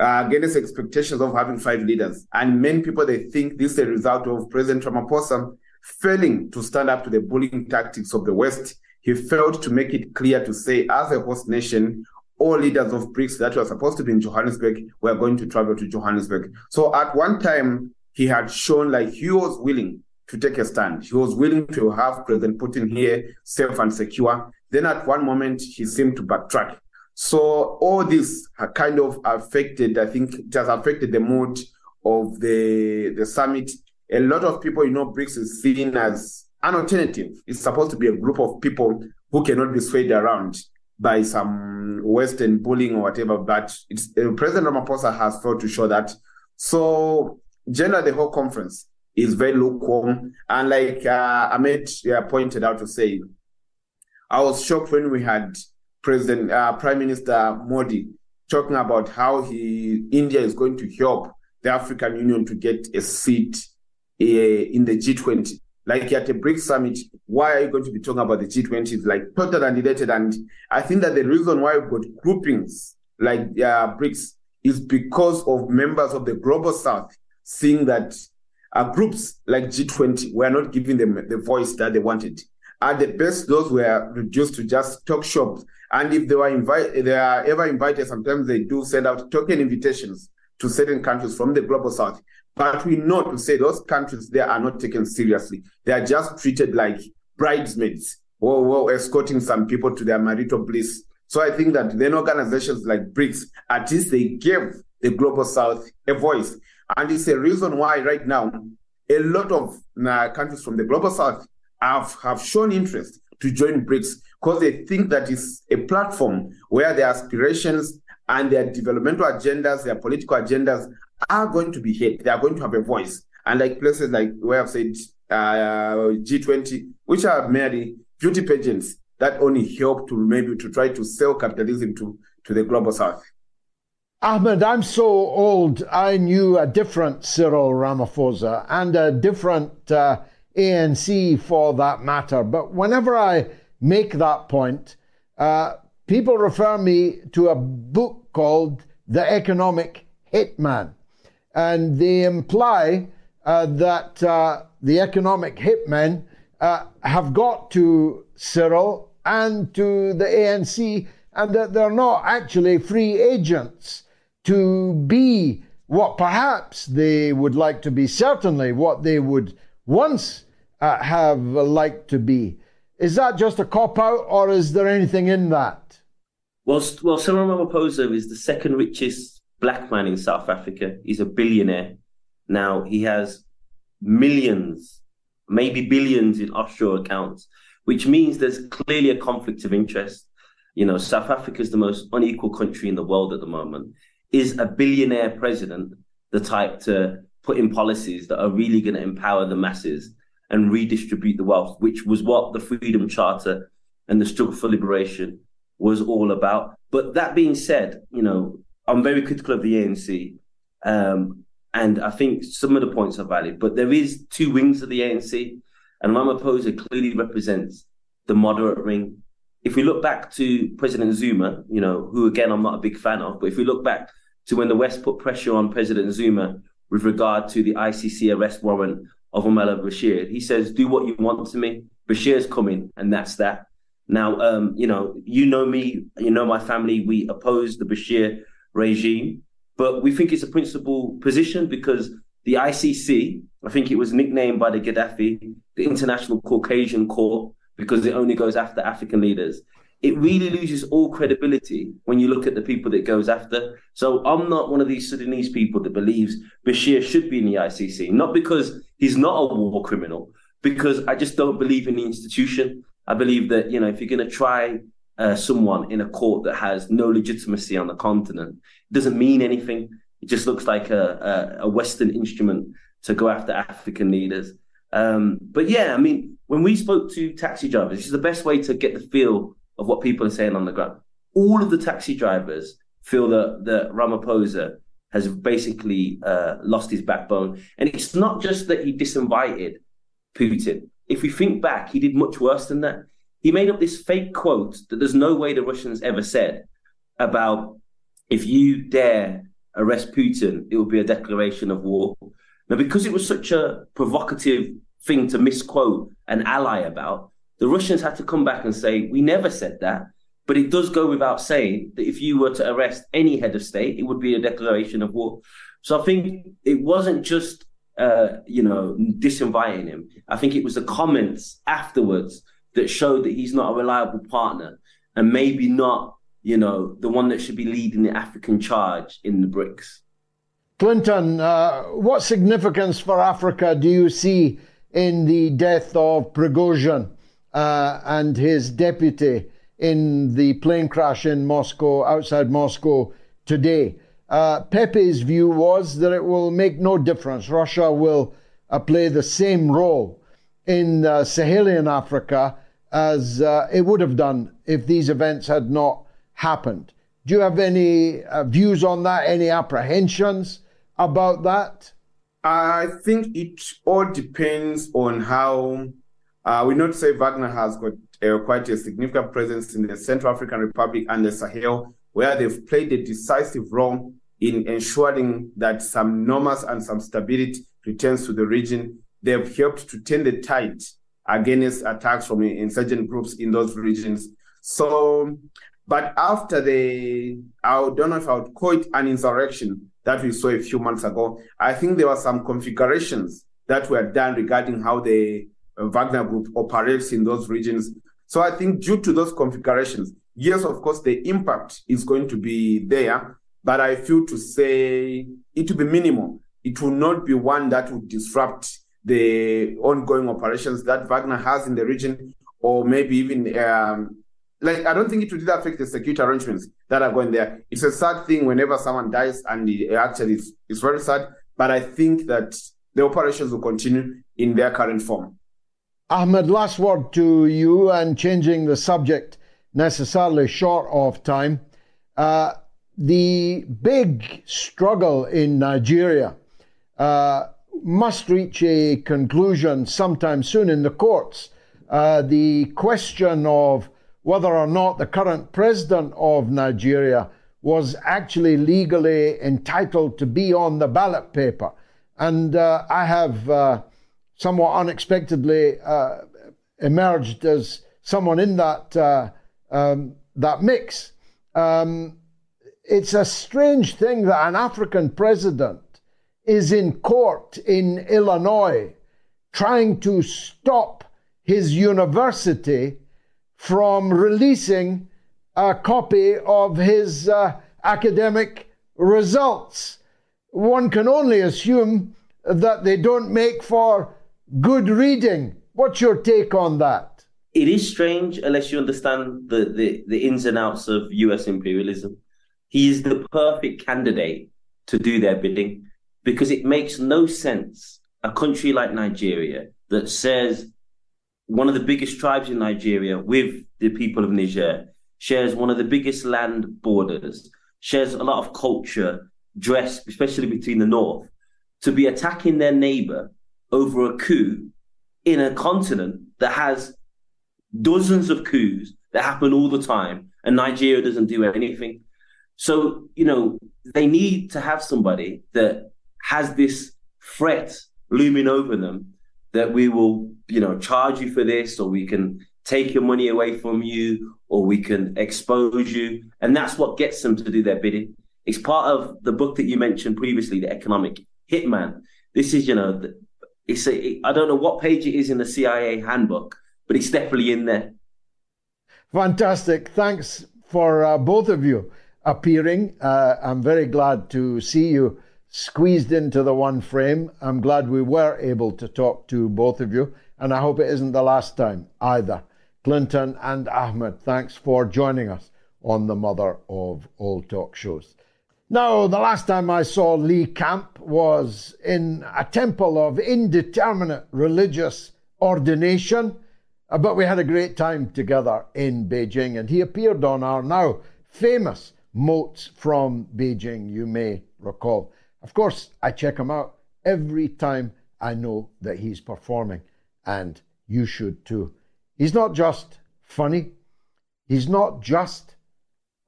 uh, against expectations of having five leaders, and many people they think this is a result of President Ramaphosa failing to stand up to the bullying tactics of the West. He failed to make it clear to say, as a host nation, all leaders of BRICS that were supposed to be in Johannesburg were going to travel to Johannesburg. So at one time, he had shown like he was willing to take a stand. He was willing to have President Putin here safe and secure. Then at one moment, he seemed to backtrack. So all this kind of affected, I think it has affected the mood of the, the summit. A lot of people, you know, BRICS is seen as an alternative. It's supposed to be a group of people who cannot be swayed around by some Western bullying or whatever. But it's, uh, President Ramaphosa has failed to show that. So generally, the whole conference is very lukewarm. And like uh, Ahmed pointed out to say, I was shocked when we had President uh, Prime Minister Modi talking about how he India is going to help the African Union to get a seat uh, in the G20. Like at a BRICS summit, why are you going to be talking about the G20? It's like totally unrelated. And I think that the reason why we've got groupings like uh, BRICS is because of members of the global south seeing that uh, groups like G20 were not giving them the voice that they wanted. At the best, those were reduced to just talk shops. And if they were invited, they are ever invited, sometimes they do send out token invitations to certain countries from the global south. But we know to say those countries they are not taken seriously. They are just treated like bridesmaids or, or escorting some people to their marital bliss. So I think that then organizations like BRICS, at least they give the global south a voice. And it's a reason why right now a lot of uh, countries from the global south have, have shown interest to join BRICS because they think that it's a platform where their aspirations and their developmental agendas, their political agendas are going to be heard. They are going to have a voice. And like places like where I've said uh, G20, which are merely beauty pageants that only help to maybe to try to sell capitalism to, to the global south. Ahmed, I'm so old. I knew a different Cyril Ramaphosa and a different uh, ANC for that matter. But whenever I make that point, uh, people refer me to a book called The Economic Hitman. And they imply uh, that uh, the economic hitmen uh, have got to Cyril and to the ANC and that they're not actually free agents to be what perhaps they would like to be, certainly what they would once uh, have liked to be. Is that just a cop out, or is there anything in that? Well, well, Cyril Ramaphosa is the second richest black man in South Africa. He's a billionaire. Now he has millions, maybe billions in offshore accounts, which means there's clearly a conflict of interest. You know, South Africa is the most unequal country in the world at the moment is a billionaire president the type to put in policies that are really going to empower the masses and redistribute the wealth, which was what the Freedom Charter and the struggle for liberation was all about. But that being said, you know, I'm very critical of the ANC. Um, and I think some of the points are valid, but there is two wings of the ANC, and Ramaphosa clearly represents the moderate wing. If we look back to President Zuma, you know, who again I'm not a big fan of, but if we look back to when the West put pressure on President Zuma with regard to the ICC arrest warrant of Omar Bashir. He says, "Do what you want to me. Bashir's coming, and that's that." Now, um, you know, you know me, you know my family. We oppose the Bashir regime, but we think it's a principal position because the ICC, I think it was nicknamed by the Gaddafi, the International Caucasian Court, because it only goes after African leaders it really loses all credibility when you look at the people that goes after. So I'm not one of these Sudanese people that believes Bashir should be in the ICC, not because he's not a war criminal, because I just don't believe in the institution. I believe that you know if you're going to try uh, someone in a court that has no legitimacy on the continent, it doesn't mean anything. It just looks like a, a, a Western instrument to go after African leaders. Um, but yeah, I mean, when we spoke to taxi drivers, this is the best way to get the feel of what people are saying on the ground. All of the taxi drivers feel that that Ramaphosa has basically uh, lost his backbone, and it's not just that he disinvited Putin. If we think back, he did much worse than that. He made up this fake quote that there's no way the Russians ever said about if you dare arrest Putin, it will be a declaration of war. Now, because it was such a provocative thing to misquote an ally about, the Russians had to come back and say, we never said that. But it does go without saying that if you were to arrest any head of state, it would be a declaration of war. So I think it wasn't just, uh, you know, disinviting him. I think it was the comments afterwards that showed that he's not a reliable partner and maybe not, you know, the one that should be leading the African charge in the BRICS. Clinton, uh, what significance for Africa do you see in the death of Prigozhin uh, and his deputy in the plane crash in Moscow, outside Moscow today? Uh, Pepe's view was that it will make no difference. Russia will uh, play the same role in uh, Sahelian Africa as uh, it would have done if these events had not happened. Do you have any views on that? Any apprehensions? about that? I think it all depends on how uh, we not say Wagner has got uh, quite a significant presence in the Central African Republic and the Sahel, where they've played a decisive role in ensuring that some norms and some stability returns to the region. They've helped to turn the tide against attacks from insurgent groups in those regions. So, but after the, I don't know if I would call it an insurrection, that we saw a few months ago, I think there were some configurations that were done regarding how the uh, Wagner Group operates in those regions. So I think due to those configurations, yes, of course, the impact is going to be there, but I feel to say it will be minimal. It will not be one that would disrupt the ongoing operations that Wagner has in the region, or maybe even um, like I don't think it would affect the security arrangements that are going there. It's a sad thing whenever someone dies, and it actually it's, it's very sad. But I think that the operations will continue in their current form. Ahmed, last word to you, and changing the subject necessarily short of time. Uh, the big struggle in Nigeria uh, must reach a conclusion sometime soon in the courts. Uh, the question of whether or not the current president of Nigeria was actually legally entitled to be on the ballot paper. And uh, I have uh, somewhat unexpectedly uh, emerged as someone in that, uh, um, that mix. Um, it's a strange thing that an African president is in court in Illinois trying to stop his university from releasing a copy of his uh, academic results. One can only assume that they don't make for good reading. What's your take on that? It is strange unless you understand the, the, the ins and outs of US imperialism. He is the perfect candidate to do their bidding because it makes no sense a country like Nigeria that says one of the biggest tribes in Nigeria with the people of Niger, shares one of the biggest land borders, shares a lot of culture, dress, especially between the north, to be attacking their neighbor over a coup in a continent that has dozens of coups that happen all the time, and Nigeria doesn't do anything. So, you know, they need to have somebody that has this threat looming over them that we will, you know, charge you for this, or we can take your money away from you, or we can expose you. And that's what gets them to do their bidding. It's part of the book that you mentioned previously, the economic hitman. This is, you know, it's a, I don't know what page it is in the CIA handbook, but it's definitely in there. Fantastic. Thanks for uh, both of you appearing. Uh, I'm very glad to see you squeezed into the one frame. I'm glad we were able to talk to both of you, and I hope it isn't the last time either. Clinton and Ahmed, thanks for joining us on the mother of all talk shows. Now, the last time I saw Lee Camp was in a temple of indeterminate religious ordination, uh, but we had a great time together in Beijing, and he appeared on our now famous Moats from Beijing, you may recall. Of course, I check him out every time I know that he's performing, and you should too. He's not just funny, he's not just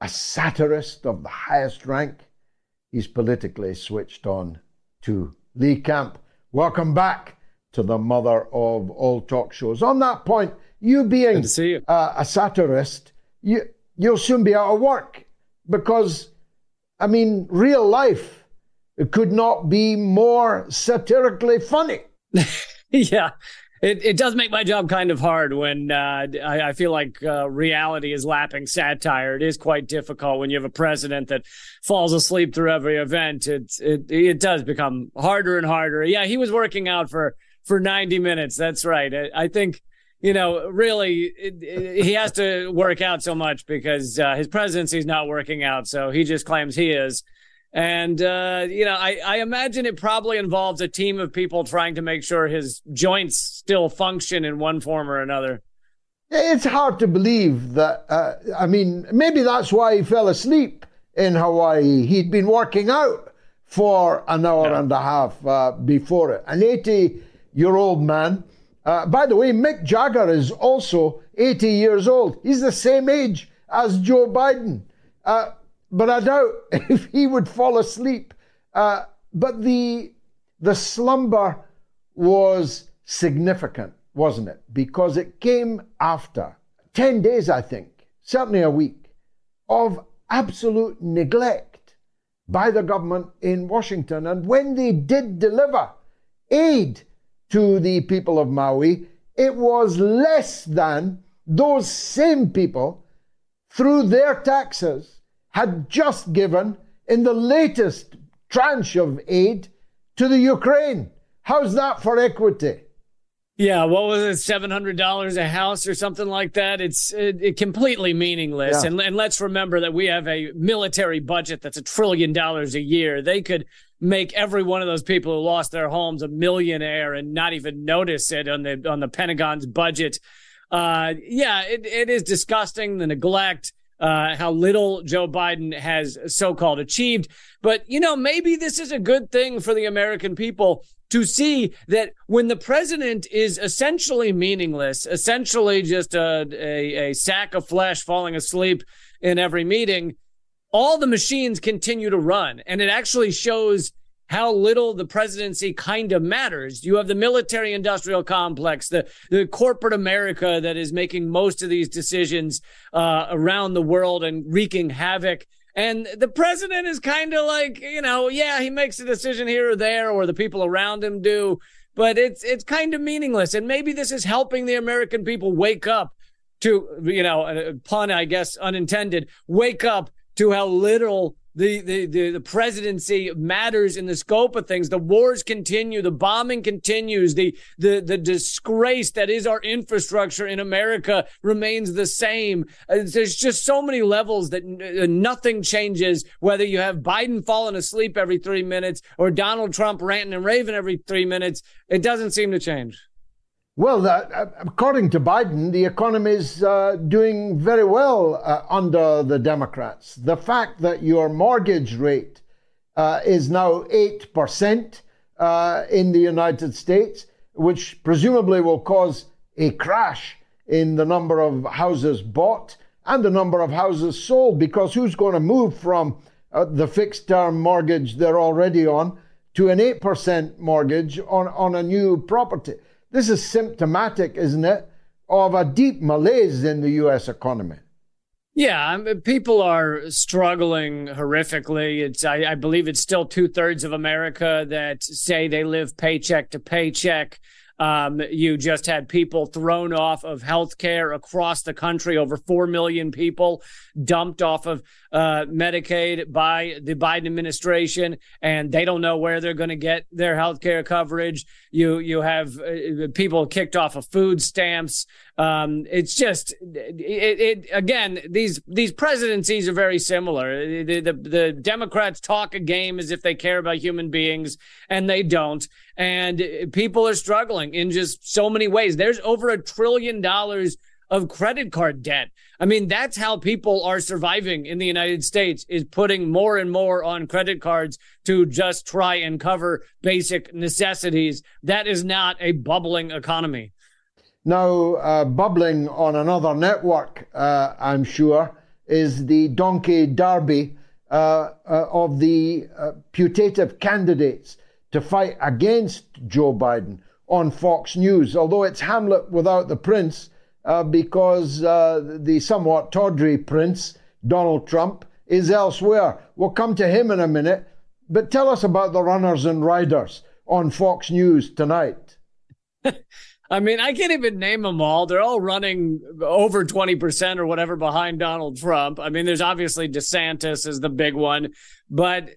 a satirist of the highest rank, he's politically switched on too. Lee Camp, welcome back to the mother of all talk shows. On that point, you being you. Uh, a satirist, you, you'll soon be out of work because, I mean, real life could not be more satirically funny. (laughs) yeah. It, it does make my job kind of hard when uh, I, I, feel like uh, reality is lapping satire. It is quite difficult when you have a president that falls asleep through every event. It, it it does become harder and harder. Yeah, he was working out for for 90 minutes. That's right. I, I think you know, really, it, it, he has to work out so much because uh, his presidency is not working out. So he just claims he is. And, uh, you know, I, I imagine it probably involves a team of people trying to make sure his joints still function in one form or another. It's hard to believe that. Uh, I mean, maybe that's why he fell asleep in Hawaii. He'd been working out for an hour yeah. and a half uh, before it. An 80 year old man uh, by the way, Mick Jagger is also 80 years old. He's the same age as Joe Biden. Uh, but I doubt (laughs) if he would fall asleep. Uh, but the, the slumber was significant, wasn't it? Because it came after 10 days, I think, certainly a week, of absolute neglect by the government in Washington. And when they did deliver aid to the people of Maui, it was less than those same people, through their taxes, had just given in the latest tranche of aid to the Ukraine. How's that for equity? Yeah, what was it? Seven hundred dollars a house or something like that. It's it, it completely meaningless. Yeah. And, and let's remember that we have a military budget that's a trillion dollars a year. They could make every one of those people who lost their homes a millionaire and not even notice it on the on the Pentagon's budget. Uh, yeah, it, it is disgusting the neglect, uh, how little Joe Biden has so-called achieved. But you know, maybe this is a good thing for the American people to see that when the president is essentially meaningless, essentially just a, a, a sack of flesh falling asleep in every meeting all the machines continue to run. And it actually shows how little the presidency kind of matters. You have the military industrial complex, the, the corporate America that is making most of these decisions uh, around the world and wreaking havoc. And the president is kind of like, you know, yeah, he makes a decision here or there, or the people around him do, but it's it's kind of meaningless. And maybe this is helping the American people wake up to, you know, a pun, I guess, unintended, wake up to how little the, the, the, the, presidency matters in the scope of things. The wars continue. The bombing continues. The, the, the disgrace that is our infrastructure in America remains the same. Uh, there's just so many levels that uh, nothing changes, whether you have Biden falling asleep every three minutes or Donald Trump ranting and raving every three minutes. It doesn't seem to change. Well, uh, according to Biden, the economy is uh, doing very well uh, under the Democrats. The fact that your mortgage rate uh, is now 8% uh, in the United States, which presumably will cause a crash in the number of houses bought and the number of houses sold, because who's going to move from the fixed term mortgage they're already on to an 8% mortgage on, on a new property? This is symptomatic, isn't it, of a deep malaise in the U.S. economy. Yeah, I mean, people are struggling horrifically. It's I, I believe it's still two thirds of America that say they live paycheck to paycheck. Um, you just had people thrown off of healthcare across the country. Over 4 million people dumped off of uh, Medicaid by the Biden administration, and they don't know where they're going to get their healthcare coverage. You you have uh, people kicked off of food stamps. Um, it's just it, it, again these these presidencies are very similar. The, the, the Democrats talk a game as if they care about human beings, and they don't. And people are struggling in just so many ways. There's over a trillion dollars of credit card debt. I mean, that's how people are surviving in the United States is putting more and more on credit cards to just try and cover basic necessities. That is not a bubbling economy. Now, uh, bubbling on another network, uh, I'm sure, is the donkey derby uh, uh of the uh, putative candidates to fight against Joe Biden on Fox News. Although it's Hamlet without the prince, uh, because the somewhat tawdry prince, Donald Trump, is elsewhere. We'll come to him in a minute. But tell us about the runners and riders on Fox News tonight. (laughs) I mean, I can't even name them all. They're all running over 20% or whatever behind Donald Trump. I mean, there's obviously DeSantis is the big one, but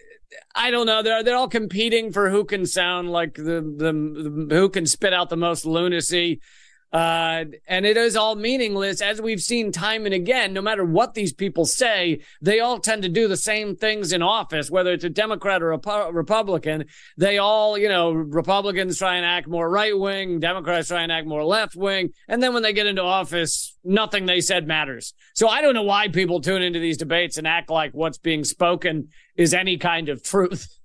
I don't know. They're they're all competing for who can sound like the the, the who can spit out the most lunacy. Uh, and it is all meaningless, as we've seen time and again. No matter what these people say, they all tend to do the same things in office, whether it's a Democrat or a Republican. They all, you know, Republicans try and act more right wing, Democrats try and act more left wing. And then when they get into office, nothing they said matters. So I don't know why people tune into these debates and act like what's being spoken is any kind of truth.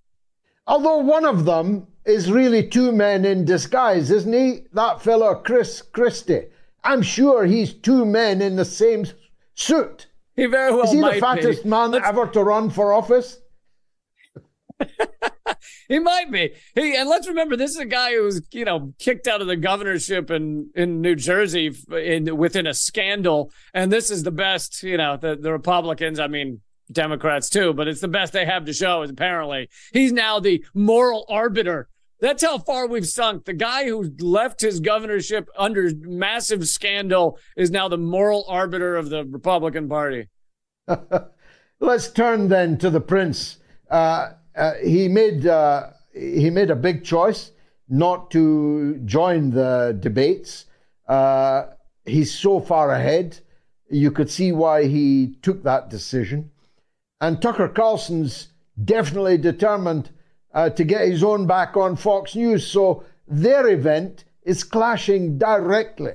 Although one of them is really two men in disguise, isn't he? That fellow, Chris Christie. I'm sure he's two men in the same suit. He very well Is he the fattest be. man let's... ever to run for office? (laughs) he might be. He and let's remember, this is a guy who was, you know, kicked out of the governorship in in New Jersey in within a scandal, and this is the best. You know, the the Republicans. I mean, Democrats too, but it's the best they have to show. Is apparently he's now the moral arbiter that's how far we've sunk. The guy who left his governorship under massive scandal is now the moral arbiter of the Republican Party. (laughs) Let's turn then to the prince. Uh, uh, he made uh, he made a big choice not to join the debates. Uh, he's so far ahead. You could see why he took that decision. And Tucker Carlson's definitely determined uh, to get his own back on Fox News. So their event is clashing directly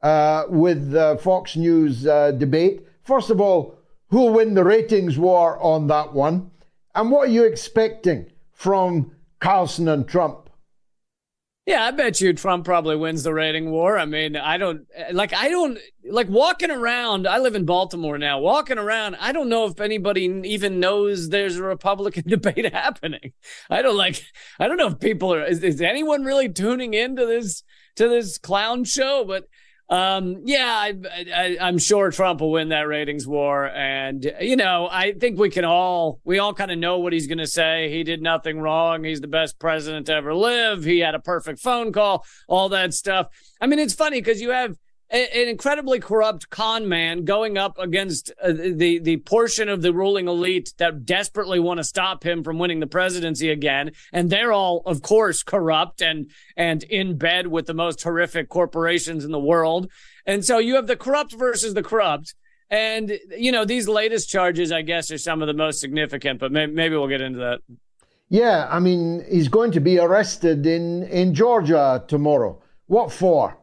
uh, with the Fox News uh, debate. First of all, who'll win the ratings war on that one? And what are you expecting from Carlson and Trump? Yeah, I bet you Trump probably wins the rating war. I mean, I don't like, I don't like walking around. I live in Baltimore now. Walking around, I don't know if anybody even knows there's a Republican (laughs) debate happening. I don't like, I don't know if people are, is, is anyone really tuning into this, to this clown show? But um, yeah, I, am sure Trump will win that ratings war, and you know, I think we can all we all kind of know what he's going to say. He did nothing wrong. He's the best president to ever live. He had a perfect phone call, all that stuff. I mean, it's funny because you have an incredibly corrupt con man going up against uh, the the portion of the ruling elite that desperately want to stop him from winning the presidency again. And they're all of course corrupt and and in bed with the most horrific corporations in the world. And so you have the corrupt versus the corrupt. And you know these latest charges i guess are some of the most significant but may- maybe we'll get into that. Yeah i mean he's going to be arrested in in georgia tomorrow. What for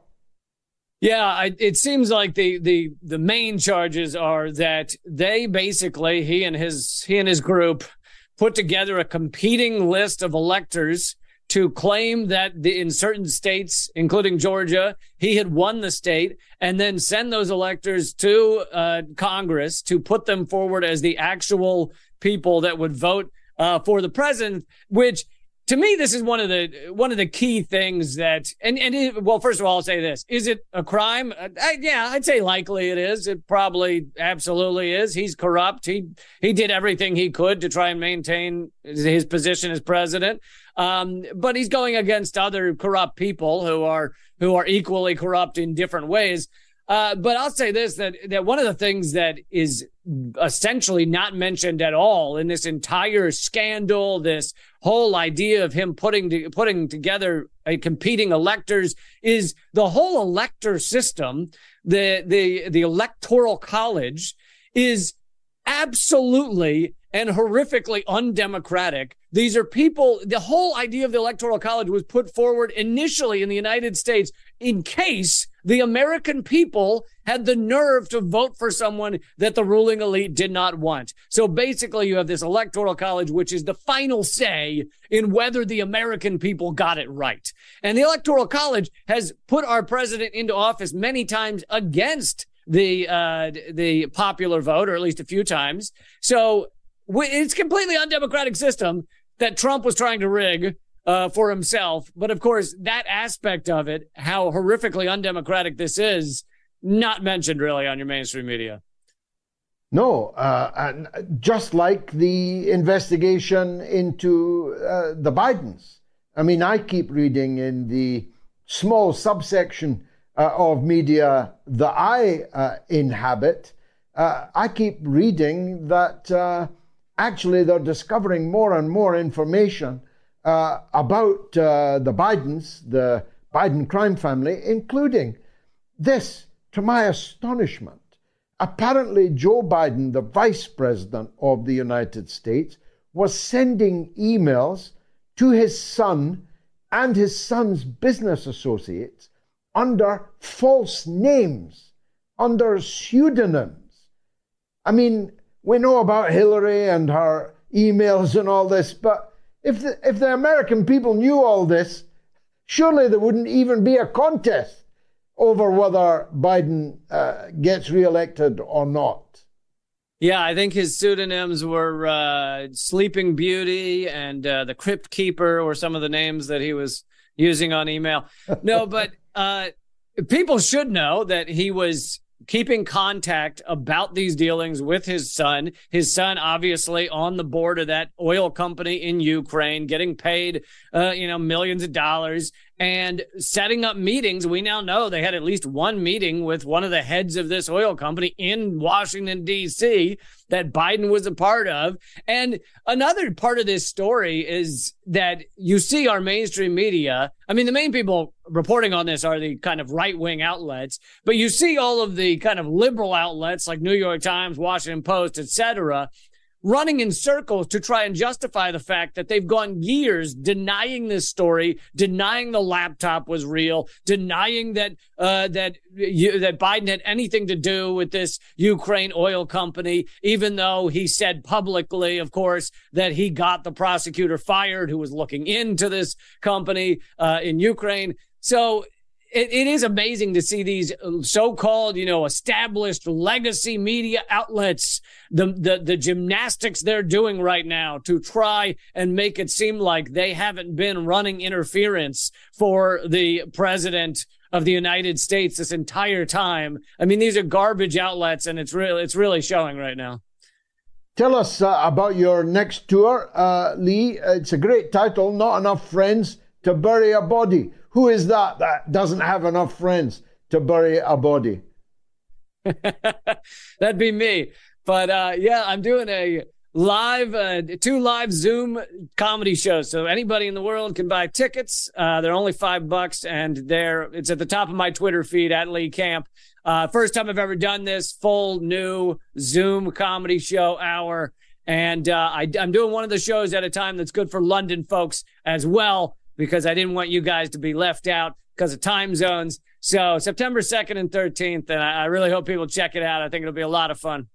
yeah, I, it seems like the the the main charges are that they basically he and his he and his group put together a competing list of electors to claim that the, in certain states, including Georgia, he had won the state, and then send those electors to uh, Congress to put them forward as the actual people that would vote uh, for the president, which to me, this is one of the one of the key things that, and and it, well, first of all, I'll say this: is it a crime? Uh, I, yeah, I'd say likely it is. It probably absolutely is. He's corrupt. He he did everything he could to try and maintain his position as president. Um, but he's going against other corrupt people who are who are equally corrupt in different ways. Uh, but I'll say this that that one of the things that is essentially not mentioned at all in this entire scandal, this whole idea of him putting to, putting together a competing electors is the whole elector system, the the the electoral college is absolutely and horrifically undemocratic. These are people, the whole idea of the Electoral College was put forward initially in the United States in case the American people had the nerve to vote for someone that the ruling elite did not want. So basically, you have this electoral college, which is the final say in whether the American people got it right. And the electoral college has put our president into office many times against the uh, the popular vote, or at least a few times. So it's completely undemocratic system that Trump was trying to rig uh, for himself. But of course, that aspect of it, how horrifically undemocratic this is, not mentioned really on your mainstream media. No, uh, just like the investigation into uh, the Bidens. I mean, I keep reading in the small subsection uh, of media that I uh, inhabit. Uh, I keep reading that actually they're discovering more and more information uh, about uh, the Bidens, the Biden crime family, including this, to my astonishment. Apparently, Joe Biden, the vice president of the United States, was sending emails to his son and his son's business associates under false names, under pseudonyms. I mean, we know about Hillary and her emails and all this, but if the, if the American people knew all this, surely there wouldn't even be a contest over whether Biden uh, gets reelected or not. Yeah, I think his pseudonyms were uh, Sleeping Beauty and uh, the Crypt Keeper, or some of the names that he was using on email. No, but uh, people should know that he was keeping contact about these dealings with his son. His son, obviously, on the board of that oil company in Ukraine, getting paid, uh, you know, millions of dollars and setting up meetings. We now know they had at least one meeting with one of the heads of this oil company in Washington, D.C., that Biden was a part of. And another part of this story is that you see our mainstream media. I mean, the main people reporting on this are the kind of right wing outlets, but you see all of the kind of liberal outlets like New York Times, Washington Post, etc running in circles to try and justify the fact that they've gone years denying this story, denying the laptop was real, denying that uh, that you, that Biden had anything to do with this Ukraine oil company, even though he said publicly, of course, that he got the prosecutor fired who was looking into this company uh, in Ukraine. So it, it is amazing to see these so-called, you know, established legacy media outlets, the, the, the gymnastics they're doing right now to try and make it seem like they haven't been running interference for the president of the United States this entire time. I mean, these are garbage outlets and it's really, it's really showing right now. Tell us uh, about your next tour, uh, Lee. It's a great title, Not Enough Friends to Bury a Body. Who is that that doesn't have enough friends to bury a body? (laughs) That'd be me. But uh, yeah, I'm doing a live, uh, two live Zoom comedy shows. So anybody in the world can buy tickets. Uh, they're only five bucks, and they're it's at the top of my Twitter feed at Lee Camp. Uh, first time I've ever done this full new Zoom comedy show hour. And uh, I, I'm doing one of the shows at a time that's good for London folks as well because I didn't want you guys to be left out because of time zones. So September 2nd and 13th, and I really hope people check it out. I think it'll be a lot of fun.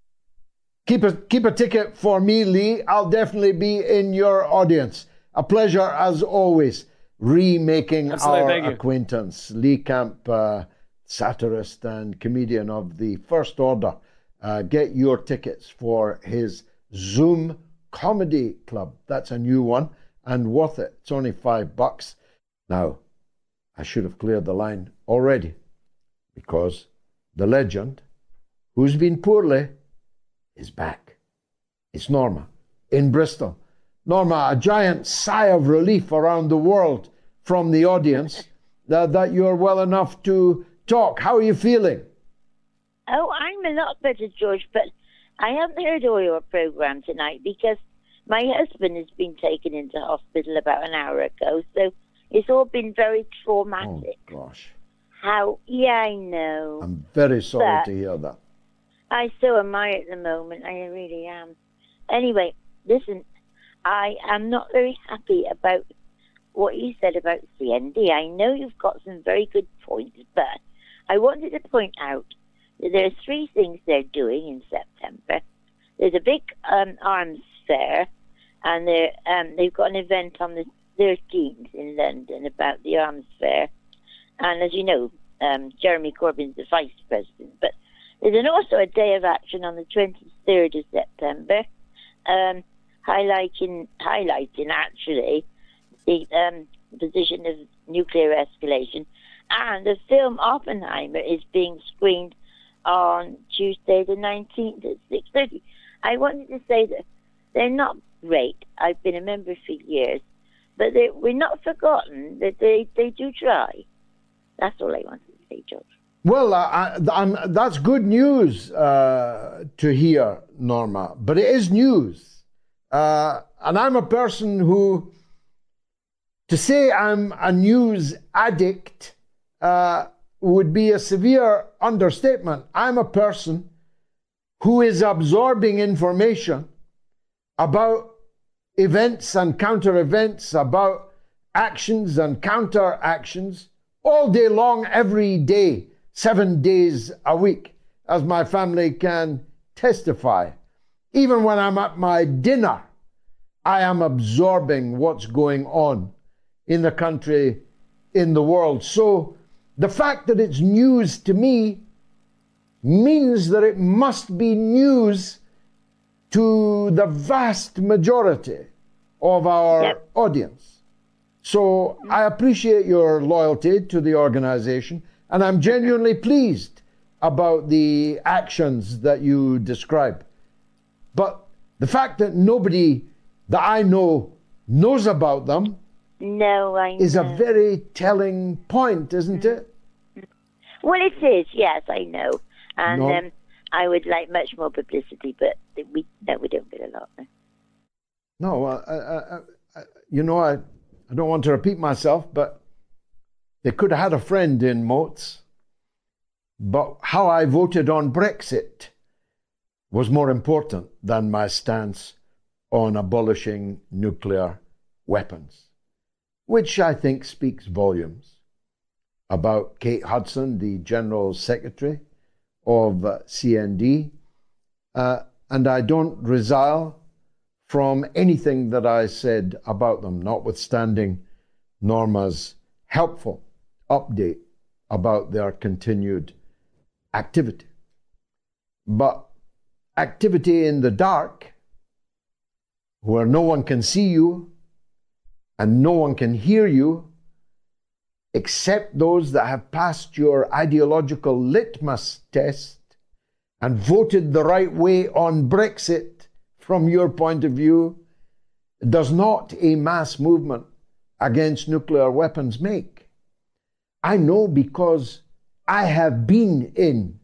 Keep a keep a ticket for me, Lee. I'll definitely be in your audience. A pleasure as always. Remaking Absolutely, our acquaintance, Lee Camp, uh, satirist and comedian of the first order. Uh, get your tickets for his Zoom Comedy Club. That's a new one and worth it. It's only five bucks. Now, I should have cleared the line already because the legend, who's been poorly, is back. It's Norma in Bristol. Norma, a giant sigh of relief around the world from the audience that, that you're well enough to talk. How are you feeling? Oh, I'm a lot better, George, but I haven't heard all your program tonight because my husband has been taken into hospital about an hour ago, so it's all been very traumatic. Oh, gosh. How? Yeah, I know. I'm very sorry But- to hear that. I so am I at the moment. I really am. Anyway, listen, I am not very happy about what you said about CND. I know you've got some very good points, but I wanted to point out that there are three things they're doing in September. There's a big um, arms fair, and they're, um, they've got an event on the 13th in London about the arms fair. And as you know, um, Jeremy Corbyn's the vice president, but there's also a day of action on the 23rd of September, um, highlighting highlighting actually the um, position of nuclear escalation. And the film Oppenheimer is being screened on Tuesday the 19th at 6:30. I wanted to say that they're not great. I've been a member for years, but they, we're not forgotten that they, they do try. That's all I wanted to say, George. Well, I, I, that's good news uh, to hear, Norma, but it is news. Uh, and I'm a person who, to say I'm a news addict uh, would be a severe understatement. I'm a person who is absorbing information about events and counter events, about actions and counter actions all day long, every day, seven days a week, as my family can testify. Even when I'm at my dinner, I am absorbing what's going on in the country, in the world. So the fact that it's news to me means that it must be news to the vast majority of our audience. So I appreciate your loyalty to the organization, and I'm genuinely pleased about the actions that you describe. But the fact that nobody that I know knows about them No, I is a very telling point, isn't it? Well, it is. Yes, I know, and No. um, I would like much more publicity, but we no, we don't get a lot. No, uh, you know, I, I don't want to repeat myself, but they could have had a friend in Moats. But how I voted on Brexit was more important than my stance on abolishing nuclear weapons, which I think speaks volumes about Kate Hudson, the General Secretary of uh, CND. Uh, and I don't resile from anything that I said about them, notwithstanding Norma's helpful update about their continued activity. But activity in the dark, where no one can see you and no one can hear you, except those that have passed your ideological litmus test and voted the right way on Brexit from your point of view, does not a mass movement against nuclear weapons make? I know because I have been in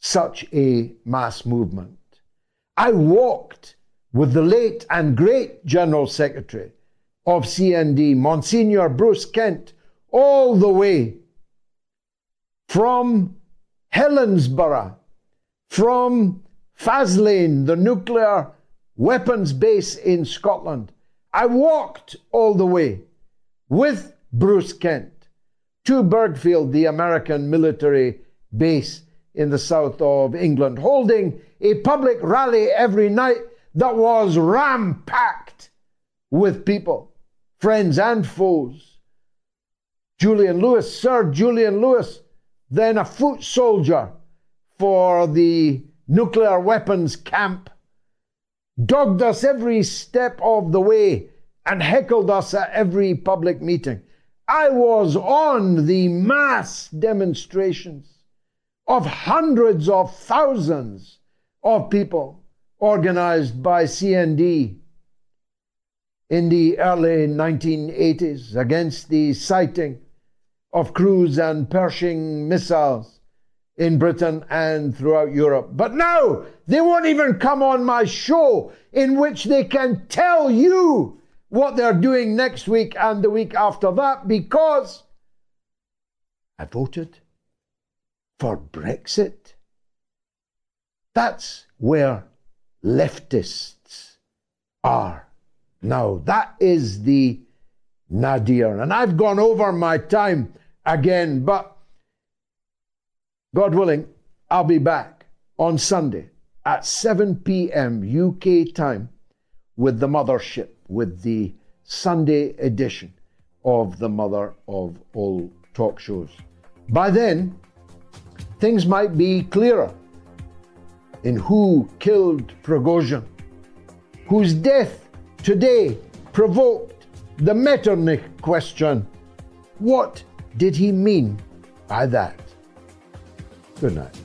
such a mass movement. I walked with the late and great General Secretary of CND, Monsignor Bruce Kent, all the way from Helensburgh, from Faslane, the nuclear weapons base in Scotland. I walked all the way with Bruce Kent to Burghfield, the American military base in the south of England, holding a public rally every night that was ram packed with people, friends and foes. Julian Lewis, Sir Julian Lewis, then a foot soldier for the nuclear weapons camp, dogged us every step of the way and heckled us at every public meeting. I was on the mass demonstrations of hundreds of thousands of people organized by CND in the early 1980s against the siting of cruise and Pershing missiles in Britain and throughout Europe. But now they won't even come on my show in which they can tell you what they're doing next week and the week after that because I voted for Brexit. That's where leftists are now. That is the nadir. And I've gone over my time again, but God willing, I'll be back on Sunday at 7 p.m. UK time with the mothership, with the Sunday edition of the mother of all talk shows. By then, things might be clearer in who killed Prigozhin, whose death today provoked the Metternich question. What did he mean by that? Good night.